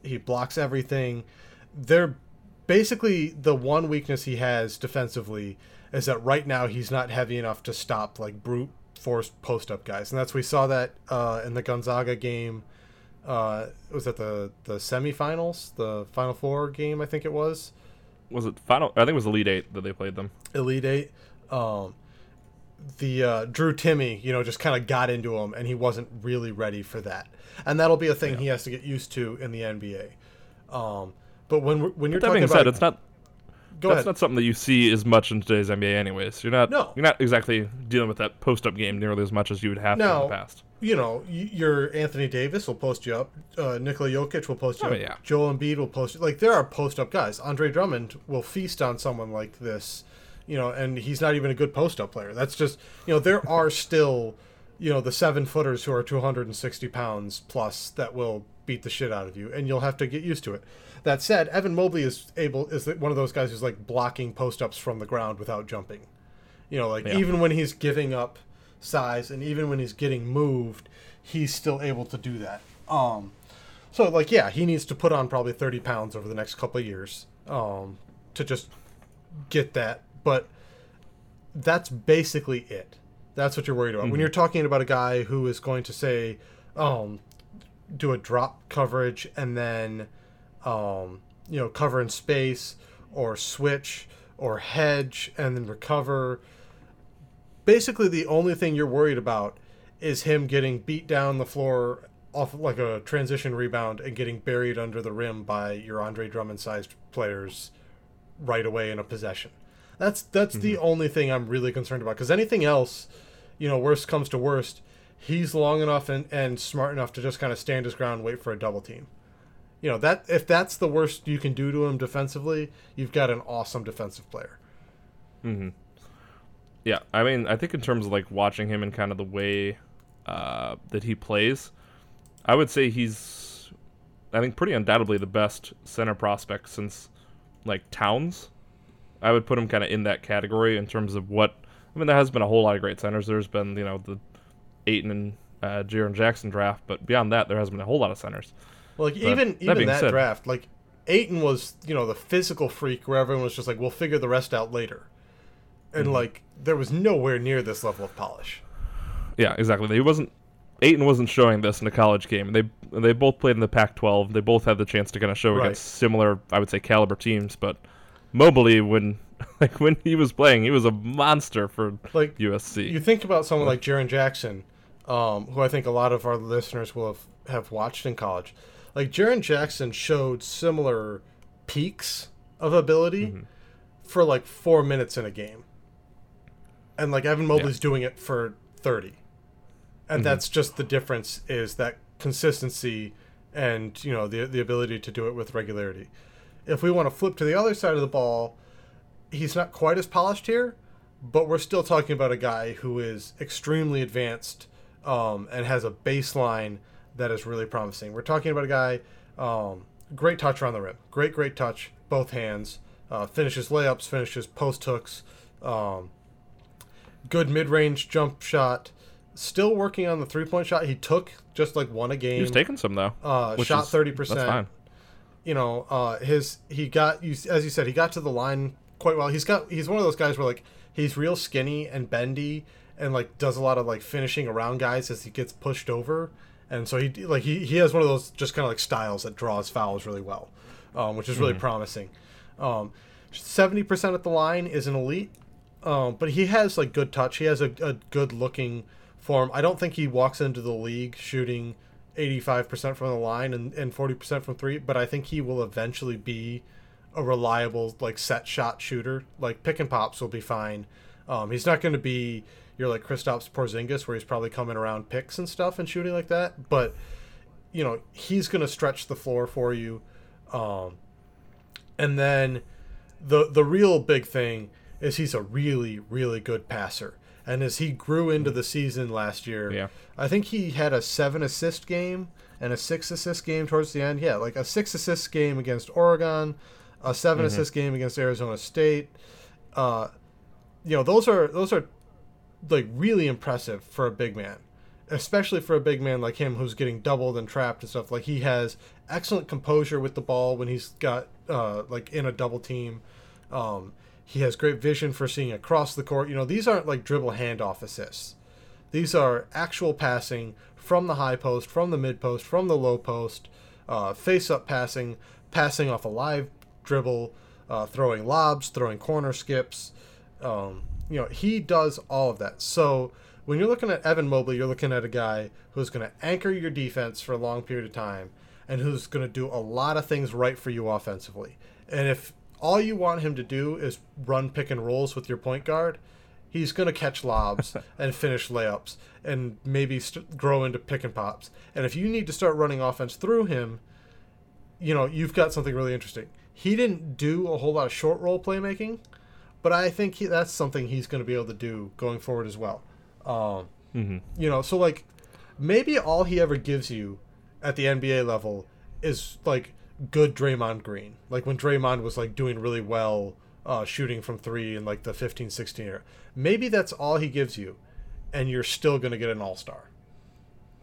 he blocks everything. They're basically the one weakness he has defensively is that right now he's not heavy enough to stop like brute force post up guys, and that's we saw that uh, in the Gonzaga game. Uh, was that the the semifinals, the Final Four game? I think it was. Was it final? I think it was Elite Eight that they played them. Elite Eight. Um, the uh, Drew Timme, you know, just kind of got into him, and he wasn't really ready for that. And that'll be a thing yeah. he has to get used to in the NBA. Um, but when when you're that talking being about, said, it's not that's ahead. not something that you see as much in today's NBA, anyways. You're not No. you're not exactly dealing with that post up game nearly as much as you would have to in the past. you know, your Anthony Davis will post you up. Uh, Nikola Jokic will post you Oh, up. yeah. Joel Embiid will post you. Like there are post up guys. Andre Drummond will feast on someone like this, you know, and he's not even a good post up player. That's just you know there are still, you know, the seven footers who are two hundred and sixty pounds plus that will beat the shit out of you, and you'll have to get used to it. That said, Evan Mobley is able is one of those guys who's like blocking post ups from the ground without jumping. You know, like Yeah. even when he's giving up size and even when he's getting moved, he's still able to do that. Um, so like yeah, he needs to put on probably thirty pounds over the next couple of years um, to just get that. But that's basically it. That's what you're worried about when you're talking about a guy who is going to say, um, do a drop coverage and then, um, you know, cover in space or switch or hedge and then recover basically the only thing you're worried about is him getting beat down the floor off like a transition rebound and getting buried under the rim by your Andre Drummond sized players right away in a possession. That's that's the only thing I'm really concerned about because anything else, you know, worst comes to worst, he's long enough and, and smart enough to just kind of stand his ground, wait for a double team. You know that if that's the worst you can do to him defensively, you've got an awesome defensive player. Mhm. Yeah, I mean, I think in terms of like watching him and kind of the way uh, that he plays, I would say he's, I think, pretty undoubtedly the best center prospect since like Towns. I would put him kind of in that category in terms of what. I mean, there has been a whole lot of great centers. There's been, you know, the Ayton and uh, Jaren Jackson draft, but beyond that, there hasn't been a whole lot of centers. Like even that even that said- draft, like Ayton was, you know, the physical freak where everyone was just like, we'll figure the rest out later. Mm-hmm. And like there was nowhere near this level of polish. Yeah, exactly. He wasn't. Ayton wasn't showing this in a college game. They they both played in the Pac-12. They both had the chance to kind of show Right. against similar, I would say, caliber teams. But Mobley, when like when he was playing, he was a monster for Like USC. you think about someone like Jaren Jackson, um, who I think a lot of our listeners will have, have watched in college. Like Jaren Jackson showed similar peaks of ability Mm-hmm. for like four minutes in a game. And like Evan Mobley's doing it for thirty. And Mm-hmm. that's just the difference is that consistency and you know the the ability to do it with regularity. If we want to flip to the other side of the ball, he's not quite as polished here, but we're still talking about a guy who is extremely advanced um, and has a baseline that is really promising. We're talking about a guy, um, great touch around the rim, great, great touch, both hands, uh, finishes layups, finishes post hooks, um, good mid range jump shot. Still working on the three point shot. He took just like one a game. he was taking some though. uh, shot thirty That's percent fine. You know, uh, his he got you as you said he got to the line quite well. He's got he's one of those guys where like he's real skinny and bendy and like does a lot of like finishing around guys as he gets pushed over, and so he like he, he has one of those just kind of like styles that draws fouls really well, um, which is really promising. Um, Seventy percent at the line is an elite, um, but he has like good touch. He has a, a good looking form. I don't think he walks into the league shooting 85% from the line and, and 40% from three, but I think he will eventually be a reliable like set shot shooter. Like pick and pops will be fine. Um, he's not going to be your like Kristaps Porzingis where he's probably coming around picks and stuff and shooting like that, but you know he's going to stretch the floor for you. Um, and then the the real big thing is he's a really really good passer. And as he grew into the season last year, Yeah. I think he had a seven assist game and a six assist game towards the end. Yeah, like a six assist game against Oregon, a 7 assist game against Arizona State. Uh, you know, those are those are like really impressive for a big man, especially for a big man like him who's getting doubled and trapped and stuff. Like he has excellent composure with the ball when he's got uh, like in a double team. Um, he has great vision for seeing across the court. You know, these aren't like dribble handoff assists. These are actual passing from the high post, from the mid post, from the low post, uh, face up passing, passing off a live dribble, uh, throwing lobs, throwing corner skips. Um, you know, he does all of that. So when you're looking at Evan Mobley, you're looking at a guy who's going to anchor your defense for a long period of time and who's going to do a lot of things right for you offensively. And if all you want him to do is run pick and rolls with your point guard. He's going to catch lobs and finish layups and maybe st- grow into pick and pops. And if you need to start running offense through him, you know, you've got something really interesting. He didn't do a whole lot of short roll playmaking, but I think he, that's something he's going to be able to do going forward as well. Um, Mm-hmm. you know, so like maybe all he ever gives you at the NBA level is like good Draymond Green. Like when Draymond was like doing really well uh, shooting from three in like the 15 16 era. Maybe that's all he gives you, and you're still going to get an all star.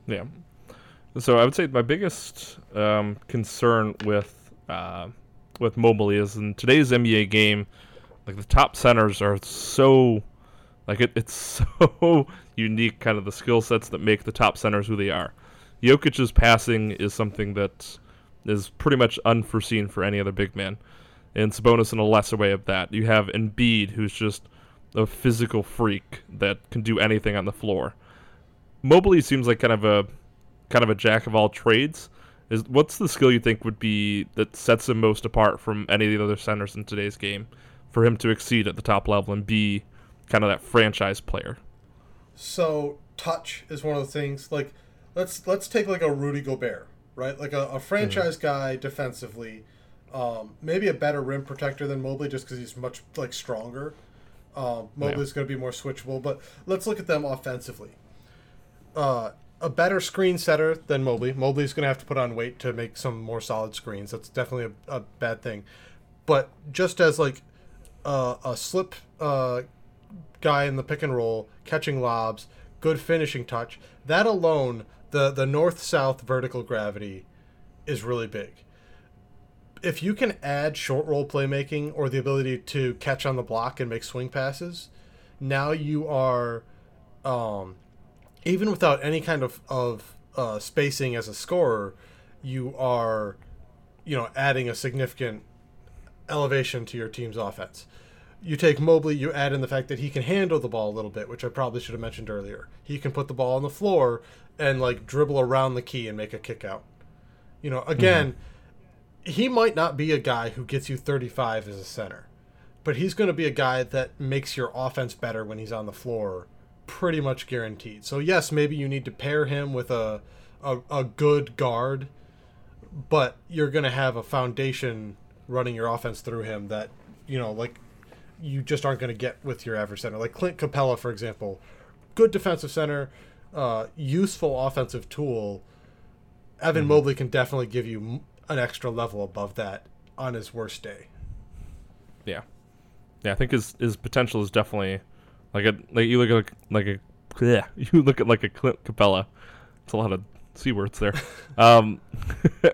Yeah. So I would say my biggest um, concern with uh, with Mobley is in today's NBA game, like the top centers are so like it, it's so unique, kind of the skill sets that make the top centers who they are. Jokic's passing is something that is pretty much unforeseen for any other big man, and Sabonis in a lesser way of that. You have Embiid, who's just a physical freak that can do anything on the floor. Mobley seems like kind of a kind of a jack of all trades. Is what's the skill you think would be that sets him most apart from any of the other centers in today's game for him to exceed at the top level and be kind of that franchise player? So touch is one of the things. Like let's let's take like a Rudy Gobert, right? Like a, a franchise guy defensively, um, maybe a better rim protector than Mobley just because he's much like stronger. Um, Mobley's going to be more switchable, but let's look at them offensively. Uh, a better screen setter than Mobley. Mobley's going to have to put on weight to make some more solid screens. That's definitely a, a bad thing. But just as like uh, a slip uh, guy in the pick and roll, catching lobs, good finishing touch. That alone, the the north south vertical gravity, is really big. If you can add short roll playmaking or the ability to catch on the block and make swing passes, now you are, um, even without any kind of of uh, spacing as a scorer, you are, you know, adding a significant elevation to your team's offense you take Mobley, you add in the fact that he can handle the ball a little bit, which I probably should have mentioned earlier. He can put the ball on the floor and like dribble around the key and make a kick out. You know, again, mm-hmm. he might not be a guy who gets you 35 as a center, but he's going to be a guy that makes your offense better when he's on the floor, pretty much guaranteed. So yes, maybe you need to pair him with a a, a good guard, but you're going to have a foundation running your offense through him that you know like you just aren't going to get with your average center. Like Clint Capela, for example, good defensive center, uh, useful offensive tool. Evan mm-hmm. Mobley can definitely give you an extra level above that on his worst day. Yeah, yeah, I think his his potential is definitely like a like you look at like a yeah you look at like a Clint Capela. It's a lot of c words there. um,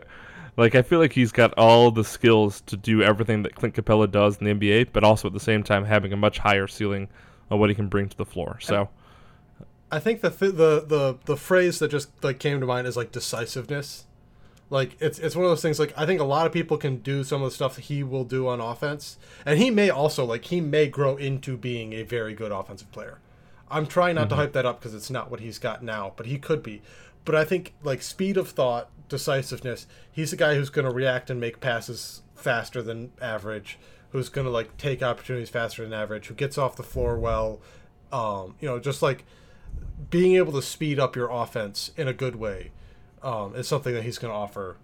Like I feel like he's got all the skills to do everything that Clint Capela does in the NBA, but also at the same time having a much higher ceiling on what he can bring to the floor. So I think the th- the the the phrase that just like came to mind is like decisiveness. Like it's it's one of those things like I think a lot of people can do some of the stuff he will do on offense. And he may also like he may grow into being a very good offensive player. I'm trying not mm-hmm. to hype that up because it's not what he's got now, but he could be. But I think like speed of thought, decisiveness. He's a guy who's going to react and make passes faster than average. Who's going to like take opportunities faster than average. Who gets off the floor well. Um, you know, just like being able to speed up your offense in a good way um, is something that he's going to offer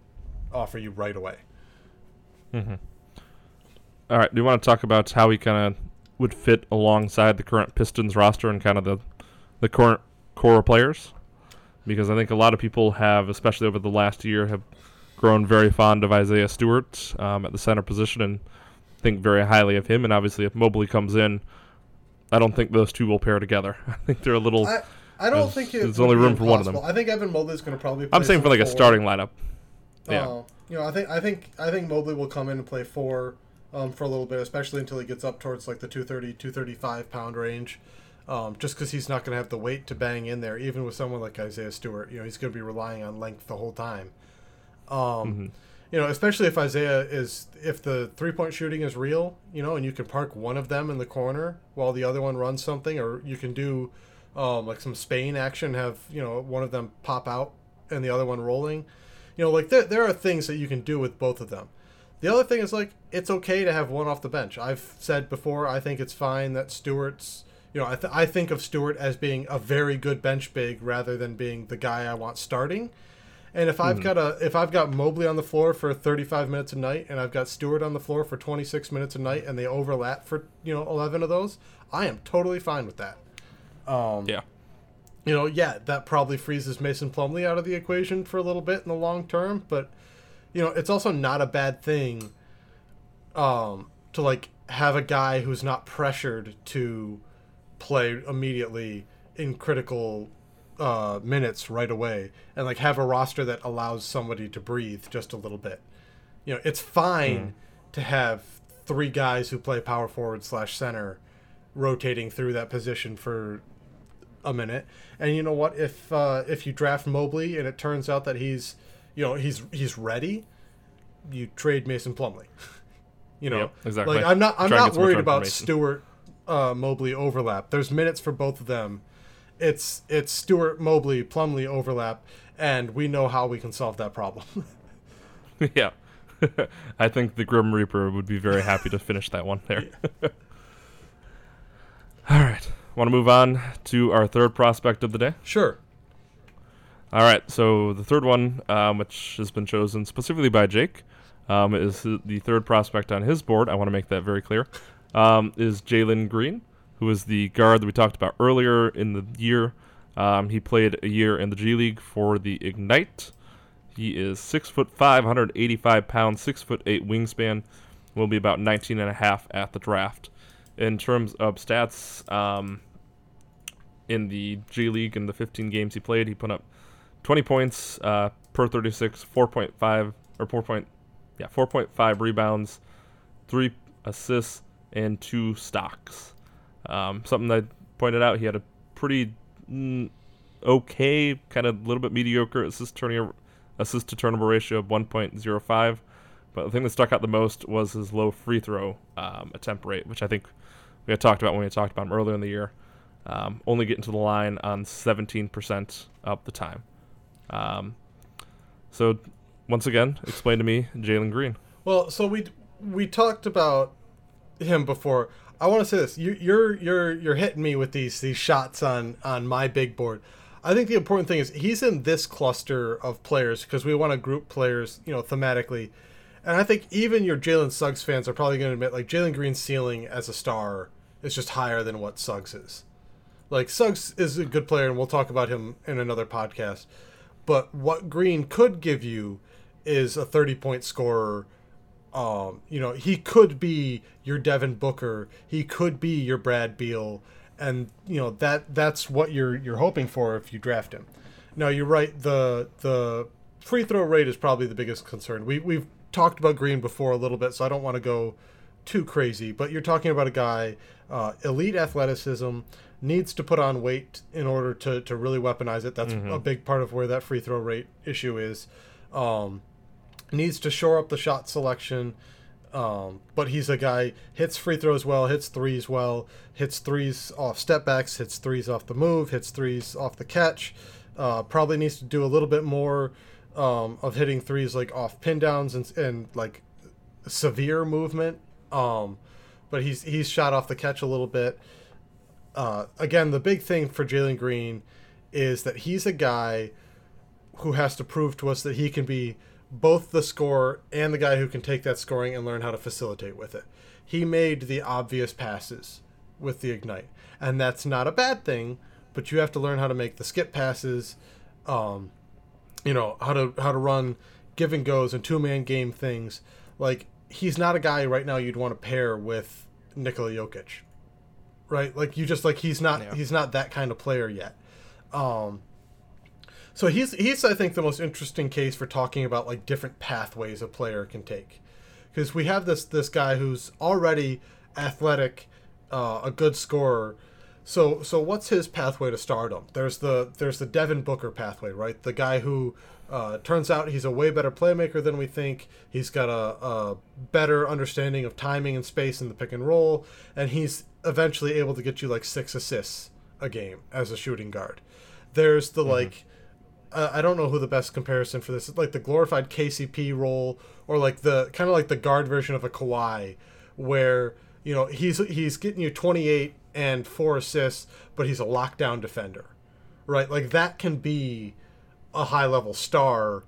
offer you right away. Mm-hmm. All right. Do you want to talk about how he kind of would fit alongside the current Pistons roster and kind of the the current core players? because I think a lot of people have, especially over the last year, have grown very fond of Isaiah Stewart um, at the center position and think very highly of him. And obviously, if Mobley comes in, I don't think those two will pair together. I think they're a little. I, I don't think there's only room for one of them. I think Evan Mobley is going to probably. I'm saying for like a starting lineup. Yeah. Uh, you know, I think I think I think Mobley will come in and play four um, for a little bit, especially until he gets up towards like the 230, 235 pound range um, just because he's not going to have the weight to bang in there, even with someone like Isaiah Stewart. You know, he's going to be relying on length the whole time. Um, mm-hmm. You know, especially if Isaiah is if the three point shooting is real, you know, and you can park one of them in the corner while the other one runs something, or you can do um, like some Spain action, have you know one of them pop out and the other one rolling. You know, like there there are things that you can do with both of them. The other thing is like it's okay to have one off the bench. I've said before I think it's fine that Stewart's you know I, th- I think of Stewart as being a very good bench big rather than being the guy I want starting. And if I've got a if I've got Mobley on the floor for 35 minutes a night and I've got Stewart on the floor for 26 minutes a night and they overlap for you know 11 of those, I am totally fine with that. Um, Yeah. you know, yeah, that probably freezes Mason Plumlee out of the equation for a little bit in the long term, but you know, it's also not a bad thing um to like have a guy who's not pressured to play immediately in critical uh minutes right away and like have a roster that allows somebody to breathe just a little bit. You know, it's fine to have three guys who play power forward slash center rotating through that position for a minute. And you know what? If uh, if you draft Mobley and it turns out that he's you know he's he's ready, you trade Mason Plumlee. you know, Yep, exactly. like I'm not I'm Try not worried about Stewart uh, Mobley overlap. There's minutes for both of them. It's it's Stewart Mobley Plumlee overlap, and we know how we can solve that problem. yeah. I think the Grim Reaper would be very happy to finish that one there. All right. Want to move on to our third prospect of the day? sure. All right. So the third one, um, which has been chosen specifically by Jake, um, is the third prospect on his board. I want to make that very clear. Um, is Jalen Green, who is the guard that we talked about earlier in the year. Um, he played a year in the G League for the Ignite. He is six foot five, 185 pounds, six foot eight wingspan. Will be about 19 and a half at the draft. In terms of stats, um, in the G League in the 15 games he played, he put up 20 points uh, per 36, 4.5 or 4. Point, yeah, 4.5 rebounds, three assists, and two stocks. Um, something that I pointed out, he had a pretty mm, okay, kind of a little bit mediocre assist turning assist to turnover ratio of 1.05. But the thing that stuck out the most was his low free throw um, attempt rate, which I think we had talked about when we talked about him earlier in the year. Um, only getting to the line on 17% of the time. Um, so, once again, explain to me Jalen Green. Well, so we we talked about him before. I want to say this: you, you're you're you're hitting me with these these shots on on my big board. I think the important thing is he's in this cluster of players because we want to group players, you know, thematically. And I think even your Jalen Suggs fans are probably going to admit, like Jalen Green's ceiling as a star is just higher than what Suggs is. Like Suggs is a good player, and we'll talk about him in another podcast. But what Green could give you is a thirty-point scorer um, you know, he could be your Devin Booker. He could be your Brad Beal, and you know that that's what you're you're hoping for if you draft him. No, you're right. The the free throw rate is probably the biggest concern. We we've talked about Green before a little bit, so I don't want to go too crazy. But you're talking about a guy, uh, elite athleticism, needs to put on weight in order to to really weaponize it. That's a big part of where that free throw rate issue is. Um, needs to shore up the shot selection. Um, but he's a guy hits free throws well, hits threes well, hits threes off step backs, hits threes off the move, hits threes off the catch. Uh, probably needs to do a little bit more um, of hitting threes like off pin downs and, and like severe movement. Um, but he's he's shot off the catch a little bit. Uh, again, the big thing for Jalen Green is that he's a guy who has to prove to us that he can be both the scorer and the guy who can take that scoring and learn how to facilitate with it. He made the obvious passes with the ignite, and that's not a bad thing. But you have to learn how to make the skip passes, um, you know how to how to run give and goes and two man game things. Like he's not a guy right now you'd want to pair with Nikola Jokic, right? Like you just like he's not Yeah. he's not that kind of player yet. Um, so he's he's I think the most interesting case for talking about like different pathways a player can take, because we have this this guy who's already athletic, uh, a good scorer. So so what's his pathway to stardom? There's the there's the Devin Booker pathway, right? The guy who uh, turns out he's a way better playmaker than we think. He's got a, a better understanding of timing and space in the pick and roll, and he's eventually able to get you like six assists a game as a shooting guard. There's the like I don't know who the best comparison for this is like the glorified KCP role or like the kind of like the guard version of a Kawhi, where you know he's he's getting you 28 and four assists, but he's a lockdown defender, right? Like that can be a high level star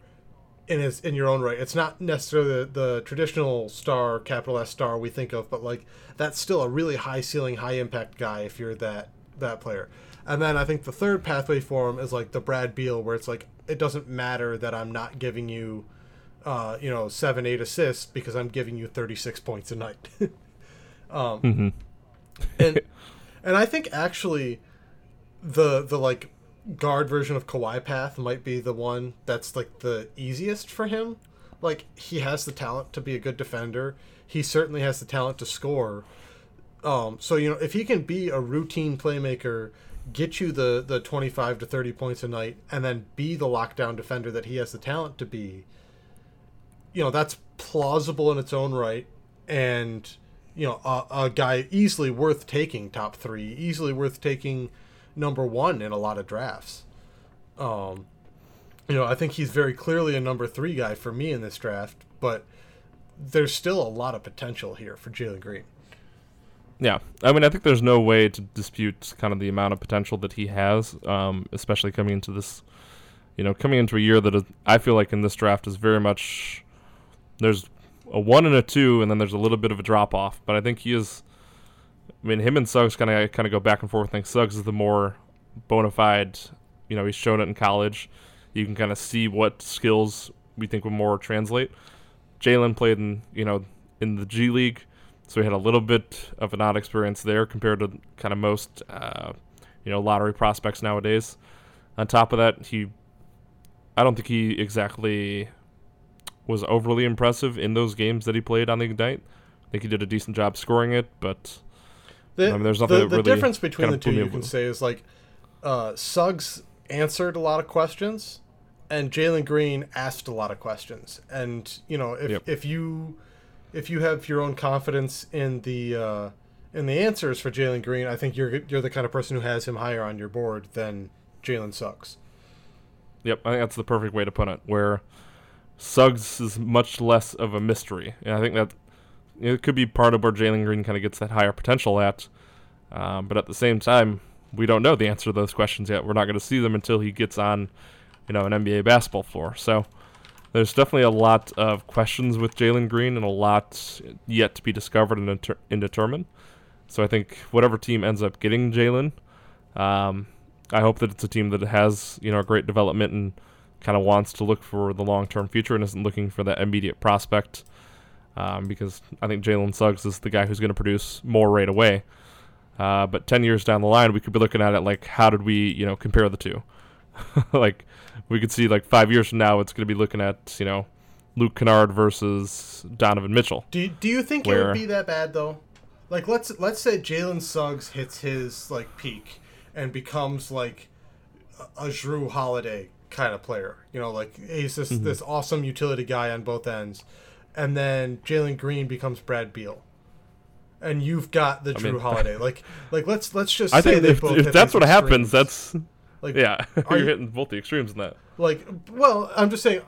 in his in your own right. It's not necessarily the, the traditional star, capital S star we think of, but like that's still a really high ceiling, high impact guy if you're that that player. And then I think the third pathway for him is like the Brad Beal, where it's like it doesn't matter that I'm not giving you, uh, you know, seven, eight assists because I'm giving you 36 points a night. um, Mm-hmm. and and I think actually, the the like guard version of Kawhi path might be the one that's like the easiest for him. Like he has the talent to be a good defender. He certainly has the talent to score. Um, so you know if he can be a routine playmaker, get you the the twenty five to thirty points a night, and then be the lockdown defender that he has the talent to be. You know that's plausible in its own right, and you know a, a guy easily worth taking top three, easily worth taking number one in a lot of drafts. Um, you know, I think he's very clearly a number three guy for me in this draft, but there's still a lot of potential here for Jalen Green. Yeah, I mean, I think there's no way to dispute kind of the amount of potential that he has, um, especially coming into this, you know, coming into a year that is, I feel like in this draft is very much there's a one and a two, and then there's a little bit of a drop off. But I think he is. I mean, him and Suggs kind of kind of go back and forth. I think Suggs is the more bona fide. You know, he's shown it in college. You can kind of see what skills we think will more translate. Jalen played in you know in the G League, so he had a little bit of an odd experience there compared to kind of most uh, you know lottery prospects nowadays. On top of that, he I don't think he exactly was overly impressive in those games that he played on the Ignite. I think he did a decent job scoring it, but The, I mean, there's nothing the, really difference between the two you can say is like uh, Suggs answered a lot of questions, and Jalen Green asked a lot of questions. And you know, if Yep. if you if you have your own confidence in the uh, in the answers for Jalen Green, I think you're you're the kind of person who has him higher on your board than Jalen Suggs. Yep, I think that's the perfect way to put it. Where Suggs is much less of a mystery, and I think that it could be part of where Jalen Green kind of gets that higher potential at. Um, but at the same time, we don't know the answer to those questions yet. We're not going to see them until he gets on, you know, an NBA basketball floor. So there's definitely a lot of questions with Jalen Green and a lot yet to be discovered and, inter- and determined. So I think whatever team ends up getting Jalen, um, I hope that it's a team that has you know great development and kind of wants to look for the long term future and isn't looking for that immediate prospect. Um, because I think Jalen Suggs is the guy who's going to produce more right away. Uh, but ten years down the line, we could be looking at it like, how did we you know compare the two? like we could see like five years from now, it's going to be looking at you know Luke Kennard versus Donovan Mitchell. Do you, do you think it would be that bad though? Like let's let's say Jalen Suggs hits his like peak and becomes like a, Jrue Holiday kind of player. You know, like he's this Mm-hmm. this awesome utility guy on both ends, and then Jalen Green becomes Brad Beal. And you've got the Jrue mean- Holiday, like, like let's let's just I say think if, if that's what happens, that's like yeah, Are you're you- hitting both the extremes in that. like well i'm just saying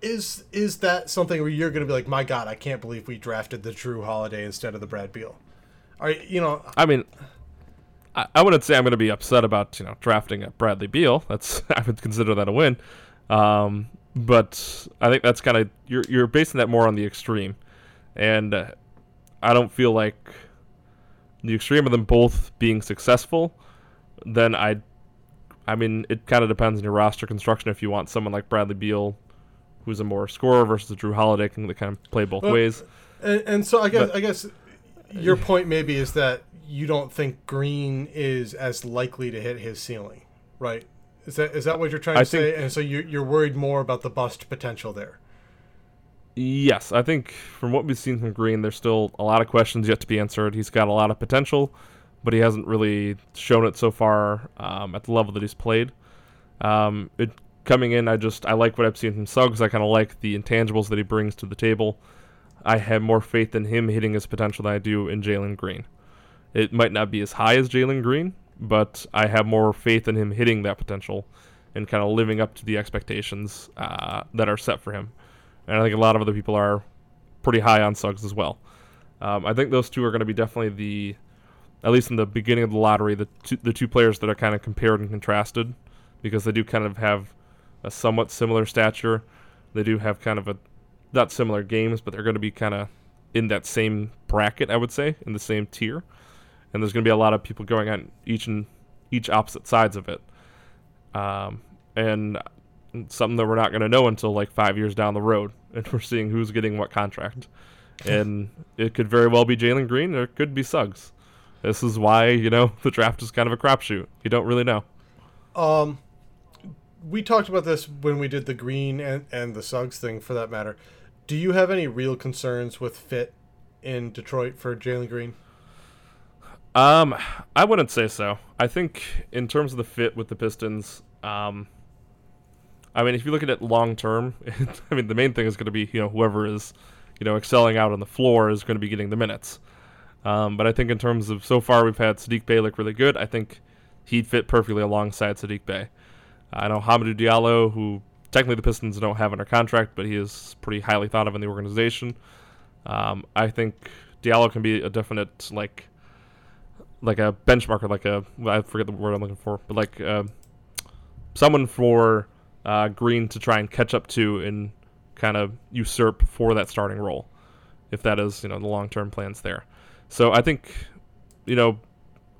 is is that something where you're going to be like my god i can't believe we drafted the jrue holiday instead of the brad beal are you you know I mean, I, I wouldn't say I'm going to be upset about you know drafting a Bradley Beal. That's I would consider that a win. Um, but I think that's kind of you're you're basing that more on the extreme, and uh, I don't feel like the extreme of them both being successful. Then I, I mean, it kind of depends on your roster construction. If you want someone like Bradley Beal, who's a more scorer versus Jrue Holiday, can kind of play both Well, ways. and, and so i guess But- i guess your point maybe is that you don't think green is as likely to hit his ceiling right is that is that what you're trying to I say and so you're, you're worried more about the bust potential there Yes, I think from what we've seen from Green, there's still a lot of questions yet to be answered. He's got a lot of potential, but he hasn't really shown it so far um, at the level that he's played. Um, it coming in, I just I like what I've seen from Suggs. I kind of like the intangibles that he brings to the table. I have more faith in him hitting his potential than I do in Jalen Green. It might not be as high as Jalen Green, but I have more faith in him hitting that potential and kind of living up to the expectations uh, that are set for him. And I think a lot of other people are pretty high on Suggs as well. Um, I think those two are going to be definitely the, at least in the beginning of the lottery, the two, the two players that are kind of compared and contrasted, because they do kind of have a somewhat similar stature. They do have kind of a, not similar games, but they're going to be kind of in that same bracket, I would say, in the same tier. And there's going to be a lot of people going on each and each opposite sides of it. Um, and something that we're not going to know until like five years down the road, and we're seeing who's getting what contract. and it could very well be Jalen Green, or it could be Suggs. This is why you know the draft is kind of a crapshoot. You don't really know. Um, we talked about this when we did the Green and and the Suggs thing, for that matter. Do you have any real concerns with fit in Detroit for Jalen Green? Um, I wouldn't say so. I think in terms of the fit with the Pistons, um, I mean, if you look at it long term, I mean, the main thing is going to be you know whoever is, you know, excelling out on the floor is going to be getting the minutes. Um, but I think in terms of so far, we've had Saddiq Bey look really good. I think he'd fit perfectly alongside Saddiq Bey. I know Hamidou Diallo, who technically the Pistons don't have under contract, but he is pretty highly thought of in the organization. Um, I think Diallo can be a definite like like a benchmarker, like a I forget the word I'm looking for, but like uh, someone for uh, Green to try and catch up to and kind of usurp for that starting role, if that is you know the long term plans there. So I think you know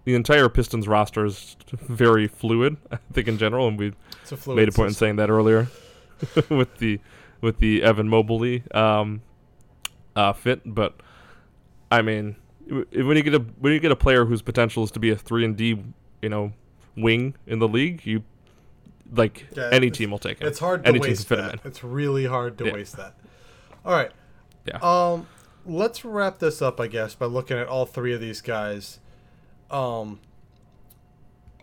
the entire Pistons roster is very fluid. I think in general, and we made a point in saying that earlier with the with the Evan Mobley um, uh, fit. But I mean, when you get a when you get a player whose potential is to be a three and D, you know, wing in the league, you like yeah, any team will take it. It's hard to any waste that. It's really hard to yeah. waste that. All right. Yeah. Um, let's wrap this up, I guess, by looking at all three of these guys. Um,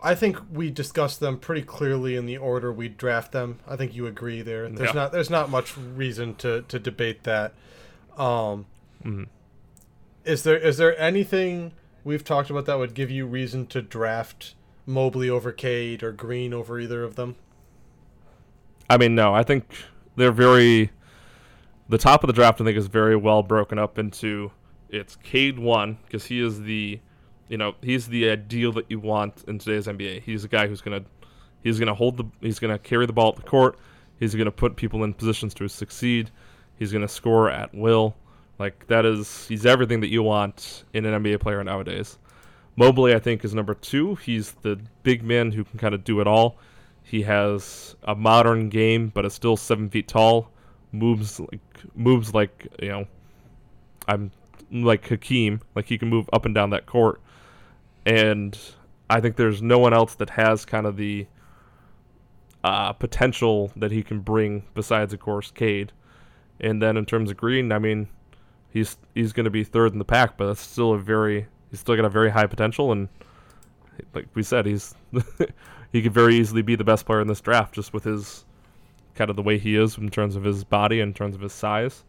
I think we discussed them pretty clearly in the order we draft them. I think you agree there. There's yeah. not there's not much reason to to debate that. Um, mm-hmm. Is there is there anything we've talked about that would give you reason to draft Mobley over Cade or Green over either of them? I mean, no. I think they're very. The top of the draft, I think, is very well broken up into it's Cade one because he is the, you know, he's the ideal that you want in today's NBA. He's a guy who's gonna, he's gonna hold the, he's gonna carry the ball at the court. He's gonna put people in positions to succeed. He's gonna score at will. Like that is, he's everything that you want in an NBA player nowadays. Mobley, I think, is number two. He's the big man who can kind of do it all. He has a modern game, but is still seven feet tall. Moves like moves like you know, I'm like Hakeem. Like he can move up and down that court, and I think there's no one else that has kind of the uh, potential that he can bring besides, of course, Cade. And then in terms of Green, I mean, he's he's going to be third in the pack, but that's still a very he's still got a very high potential, and like we said, he's he could very easily be the best player in this draft just with his kind of the way he is in terms of his body, in terms of his size,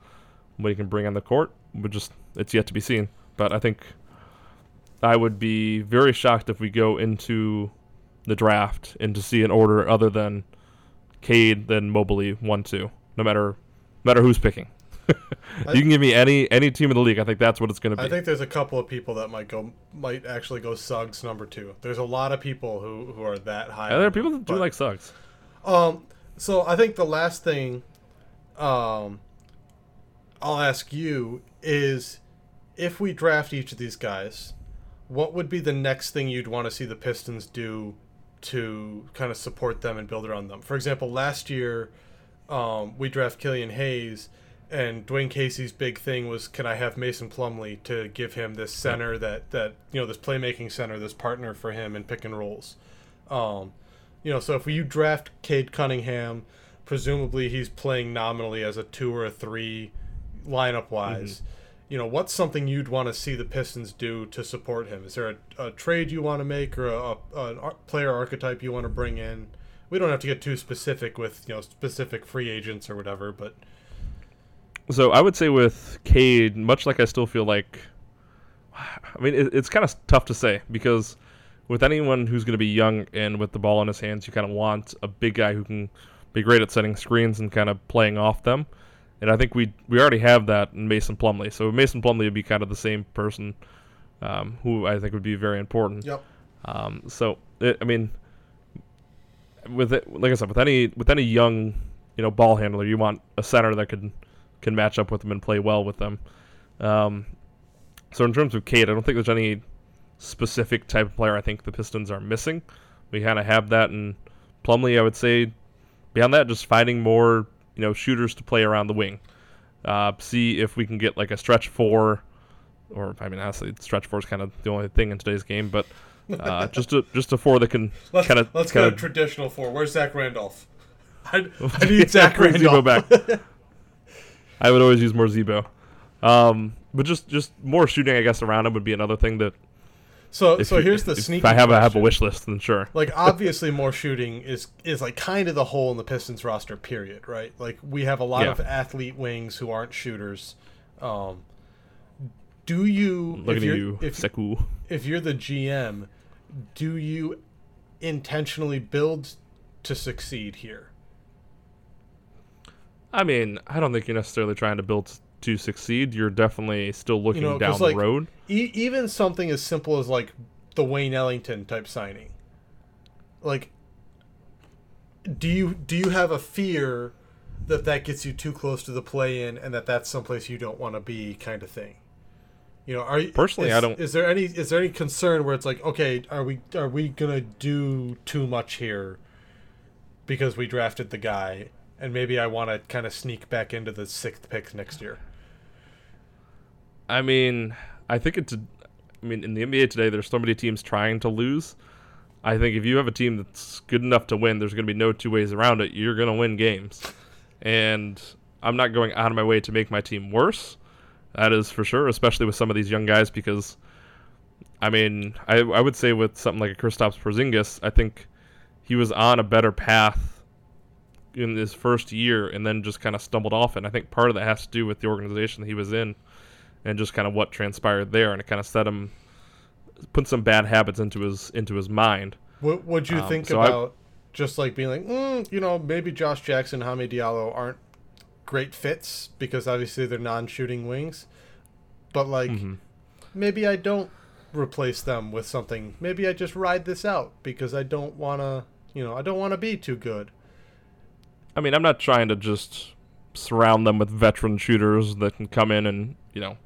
what he can bring on the court. But just it's yet to be seen. But I think I would be very shocked if we go into the draft and to see an order other than Cade, then Mobley, one, two, no matter no matter who's picking. you can give me any any team in the league. I think that's what it's going to be. I think there's a couple of people that might go might actually go Suggs number two. There's a lot of people who who are that high. Yeah, there are people that do like Suggs. Um, so I think the last thing, um, I'll ask you is, if we draft each of these guys, what would be the next thing you'd want to see the Pistons do to kind of support them and build around them? For example, last year, um, we draft Killian Hayes and Dwayne Casey's big thing was can I have Mason Plumlee to give him this center that that you know this playmaking center, this partner for him in pick and rolls. Um, you know, so if you draft Cade Cunningham, presumably he's playing nominally as a two or a three lineup wise. Mm-hmm. You know, what's something you'd want to see the Pistons do to support him? Is there a, a trade you want to make or a, a, player archetype you want to bring in? We don't have to get too specific with you know specific free agents or whatever, but so I would say with Cade, much like I still feel like, I mean, it, it's kind of tough to say because with anyone who's going to be young and with the ball in his hands, you kind of want a big guy who can be great at setting screens and kind of playing off them. And I think we we already have that in Mason Plumlee. So Mason Plumlee would be kind of the same person um, who I think would be very important. Yep. Um, so it, I mean, with it, like I said, with any with any young you know ball handler, you want a center that can can match up with them and play well with them. Um, so in terms of Cade, I don't think there's any specific type of player I think the Pistons are missing. We kind of have that in Plumlee. I would say beyond that, just finding more you know shooters to play around the wing. Uh, see if we can get like a stretch four, or I mean honestly, stretch four is kind of the only thing in today's game, but uh, just a just a four that can kind of let's kind go traditional four. Where's Zach Randolph? I, I need Zach Randolph. back. I would always use more Z-Bo. Um, but just just more shooting, I guess, around him would be another thing that. So If so you- here's the sneak. if. I have a have a wish list, then sure. like obviously more shooting is is like kind of the hole in the Pistons roster period, right? Like we have a lot Yeah. of athlete wings who aren't shooters. Um do you Look if at you're, if, Sekou. if you're the GM, do you intentionally build to succeed here? I mean, I don't think you're necessarily trying to build to succeed. You're definitely still looking know, 'cause, down like, the road. E- even something as simple as like the Wayne Ellington type signing. Like do you do you have a fear that that gets you too close to the play in and that that's someplace you don't want to be kind of thing? You know, are you Personally, is, I don't- Is there any is there any concern where it's like, okay, are we are we gonna do too much here because we drafted the guy, and maybe I want to kind of sneak back into the sixth pick next year? I mean, I think it's. I mean, in the NBA today, there's so many teams trying to lose. I think if you have a team that's good enough to win, there's going to be no two ways around it. You're going to win games, and I'm not going out of my way to make my team worse. That is for sure, especially with some of these young guys, because I mean, I I would say with something like a Kristaps Porzingis, I think he was on a better path in his first year, and then just kind of stumbled off. And I think part of that has to do with the organization that he was in and just kind of what transpired there, and it kind of set him, put some bad habits into his into his mind. What would you Um, think so I- about just like being like, mm, you know, maybe Josh Jackson, Hamid Diallo aren't great fits because obviously they're non-shooting wings, but like Mm-hmm. maybe I don't replace them with something. Maybe I just ride this out because I don't want to, you know, I don't want to be too good. I mean, I'm not trying to just surround them with veteran shooters that can come in and you know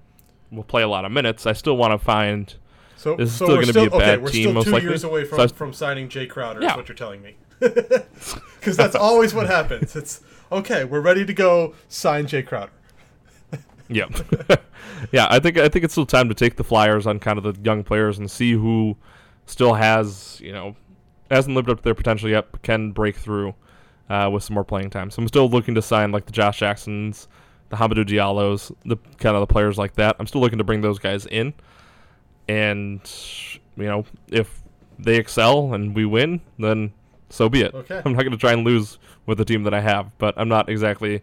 will play a lot of minutes. I still want to find So, This is so still we're gonna still be a okay. bad We're team, still most two likely. years away from, I- from signing Jae Crowder. Yeah. Is what you're telling me? Because that's always what happens. It's okay. We're ready to go. Sign Jae Crowder. Yeah, yeah. I think I think it's still time to take the flyers on kind of the young players and see who still has you know hasn't lived up to their potential yet, but can break through uh, with some more playing time. So I'm still looking to sign like the Josh Jacksons, the Hamidou Diallos, the kind of the players like that. I'm still looking to bring those guys in, and you know if they excel and we win, then so be it. Okay. I'm not going to try and lose with the team that I have, but I'm not exactly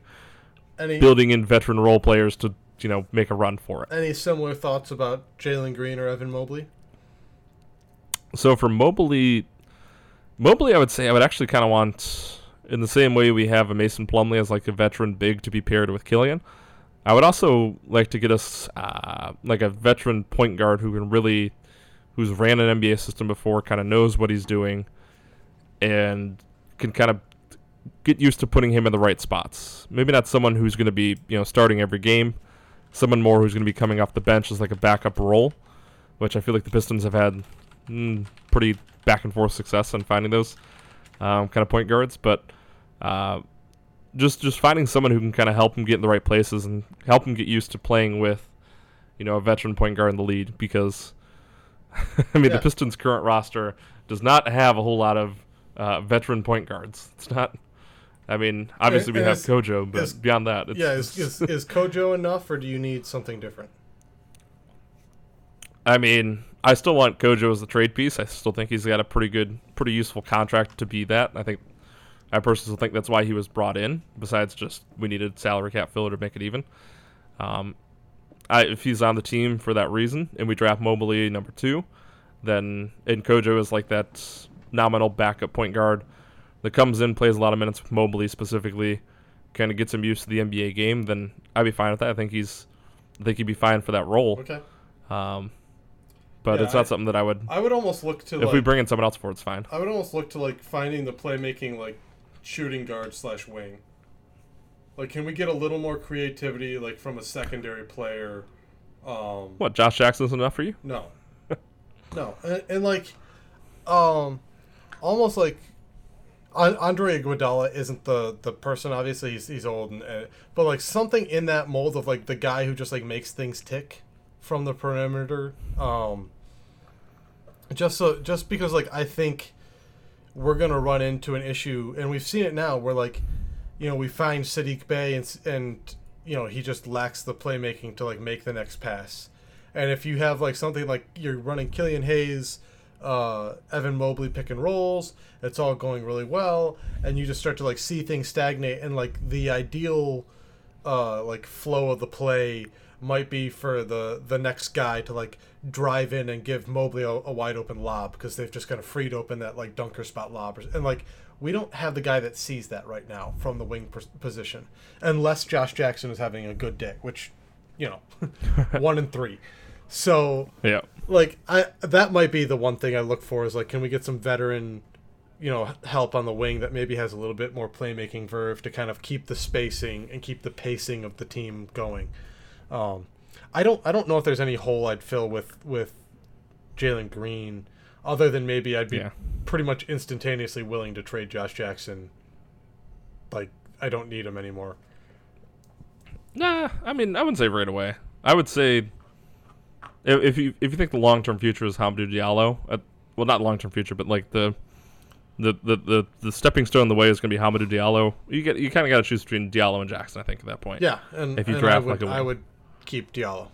Any building in veteran role players to you know make a run for it. any similar thoughts about Jalen Green or Evan Mobley? So for Mobley, Mobley, I would say I would actually kind of want, in the same way we have a Mason Plumlee as like a veteran big to be paired with Killian. I would also like to get us uh, like a veteran point guard who can really, who's ran an NBA system before, kind of knows what he's doing, and can kind of get used to putting him in the right spots. Maybe not someone who's going to be you know starting every game, someone more who's going to be coming off the bench as like a backup role, which I feel like the Pistons have had mm, pretty back and forth success in finding those um, kind of point guards, but uh, just just finding someone who can kind of help him get in the right places and help him get used to playing with, you know, a veteran point guard in the lead. Because I mean, Yeah. the Pistons' current roster does not have a whole lot of uh, veteran point guards. It's not. I mean, obviously we and have is- Kojo, but is- beyond that, it's, Yeah, is, is, is Kojo enough, or do you need something different? I mean, I still want Kojo as the trade piece. I still think he's got a pretty good, pretty useful contract to be that. I think, I personally think that's why he was brought in. Besides, just we needed salary cap filler to make it even. Um, I, if he's on the team for that reason, and we draft Mobley number two, then and Kojo is like that nominal backup point guard that comes in, plays a lot of minutes with Mobley specifically, kind of gets him used to the NBA game, then I'd be fine with that. I think he's, I think he'd be fine for that role. Okay. Um, but Yeah, it's not I- something that I would. I would almost look to If like we bring in someone else for it, it's fine. I would almost look to like finding the playmaking like shooting guard slash wing. Like, can we get a little more creativity like from a secondary player? Um, What Josh Jackson's enough for you? No, no, and, and like, um, almost like Andre Iguodala isn't the the person. Obviously, he's he's old, and uh, but like something in that mold of like the guy who just like makes things tick from the perimeter. Um, just so just because like I think we're gonna run into an issue, and we've seen it now, where like, you know, we find Saddiq Bey, and and you know he just lacks the playmaking to like make the next pass. And if you have like something like you're running Killian Hayes, uh, Evan Mobley pick and rolls, it's all going really well, and you just start to like see things stagnate, and like the ideal, uh, like flow of the play might be for the the next guy to like drive in and give Mobley a, a wide open lob because they've just kind of freed open that like dunker spot lob, and like we don't have the guy that sees that right now from the wing position, unless Josh Jackson is having a good day, which, you know, one and three. So Yeah. like I that might be the one thing I look for is like can we get some veteran you know help on the wing that maybe has a little bit more playmaking verve to kind of keep the spacing and keep the pacing of the team going. Um, I don't I don't know if there's any hole I'd fill with with Jalen Green other than maybe I'd be Yeah. pretty much instantaneously willing to trade Josh Jackson. Like I don't need him anymore. Nah, I mean, I wouldn't say right away. I would say if, if you if you think the long term future is Hamidou Diallo, uh, well, not long term future, but like the the, the, the, the stepping stone in the way is going to be Hamidou Diallo. You get you kind of got to choose between Diallo and Jackson. I think at that point. Yeah, and If you and draft I would, like a I would keep Diallo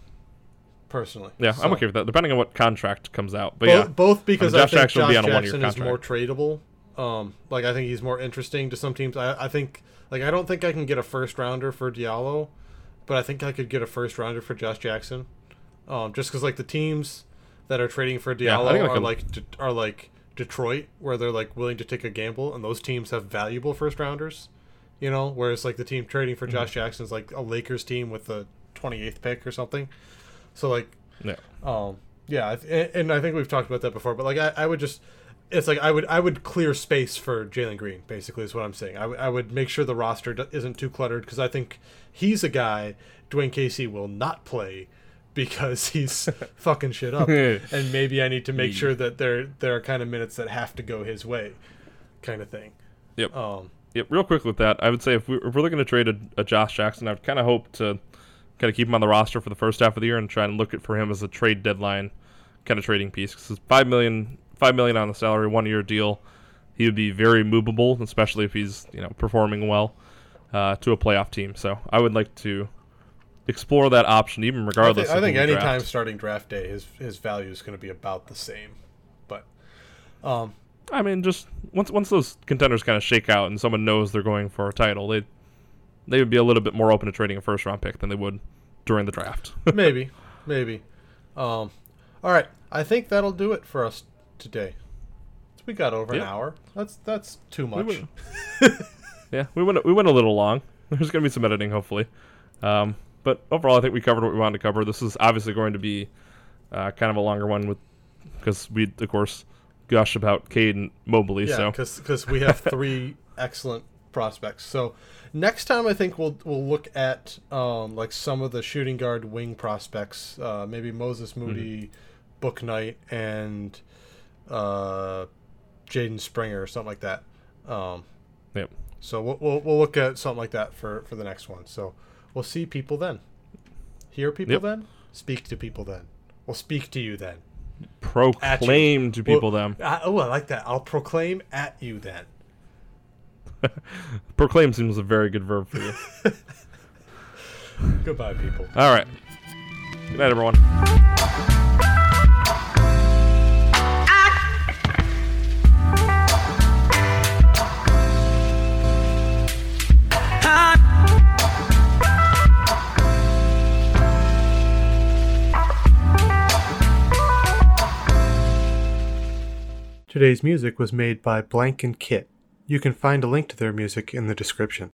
personally. Yeah, So- I'm okay with that. Depending on what contract comes out, but both, yeah, both because I mean, I, think Jackson Josh be on a Jackson is more tradable. Um, like I think he's more interesting to some teams. I, I think like I don't think I can get a first rounder for Diallo, but I think I could get a first rounder for Josh Jackson. Um, just because like the teams that are trading for Diallo I are can- like De- are like Detroit, where they're like willing to take a gamble, and those teams have valuable first rounders. You know, whereas like the team trading for Mm-hmm. Josh Jackson is like a Lakers team with the 28th pick or something. So like yeah. um, yeah, and, and I think we've talked about that before. But like, I, I would just, it's like I would I would clear space for Jalen Green. Basically, is what I'm saying. I, w- I would make sure the roster d- isn't too cluttered because I think he's a guy Dwayne Casey will not play because he's fucking shit up. and maybe I need to make sure that there there are kind of minutes that have to go his way, kind of thing. Yep. Um, Yep, real quick with that, I would say if, we, if we're looking to trade a, a Josh Jackson, I'd kind of hope to kind of keep him on the roster for the first half of the year and try and look at for him as a trade deadline kind of trading piece. Because it's five million, five million on the salary, one year deal, he would be very movable, especially if he's you know performing well uh, to a playoff team. So I would like to explore that option, even I regardless. think, I think anytime starting draft day, his his value is going to be about the same. But um, I mean, just once once those contenders kind of shake out and someone knows they're going for a title, they they would be a little bit more open to trading a first round pick than they would during the draft. maybe, maybe. Um, all right, I think that'll do it for us today. We got over Yeah. an hour. That's that's too We much. went- yeah, we went we went a little long. There's gonna be some editing, hopefully. Um, but overall, I think we covered what we wanted to cover. This is obviously going to be uh, kind of a longer one with because we of course gush about Cade and Mobley. Yeah, so because we have three excellent prospects. So next time I think we'll we'll look at um, like some of the shooting guard wing prospects. Uh, maybe Moses Mm-hmm. Moody, Book Knight, and uh, Jaden Springer or something like that. Um, yep. So we'll, we'll, we'll look at something like that for, for the next one. So we'll see people then. Hear people Yep. then. Speak to people then. We'll speak to you then. proclaim to people Well, them. uh, oh, I like that. I'll proclaim at you then. Proclaim seems a very good verb for you. Goodbye, people. All right. Good night, everyone. Today's music was made by Blank and Kit. You can find a link to their music in the description.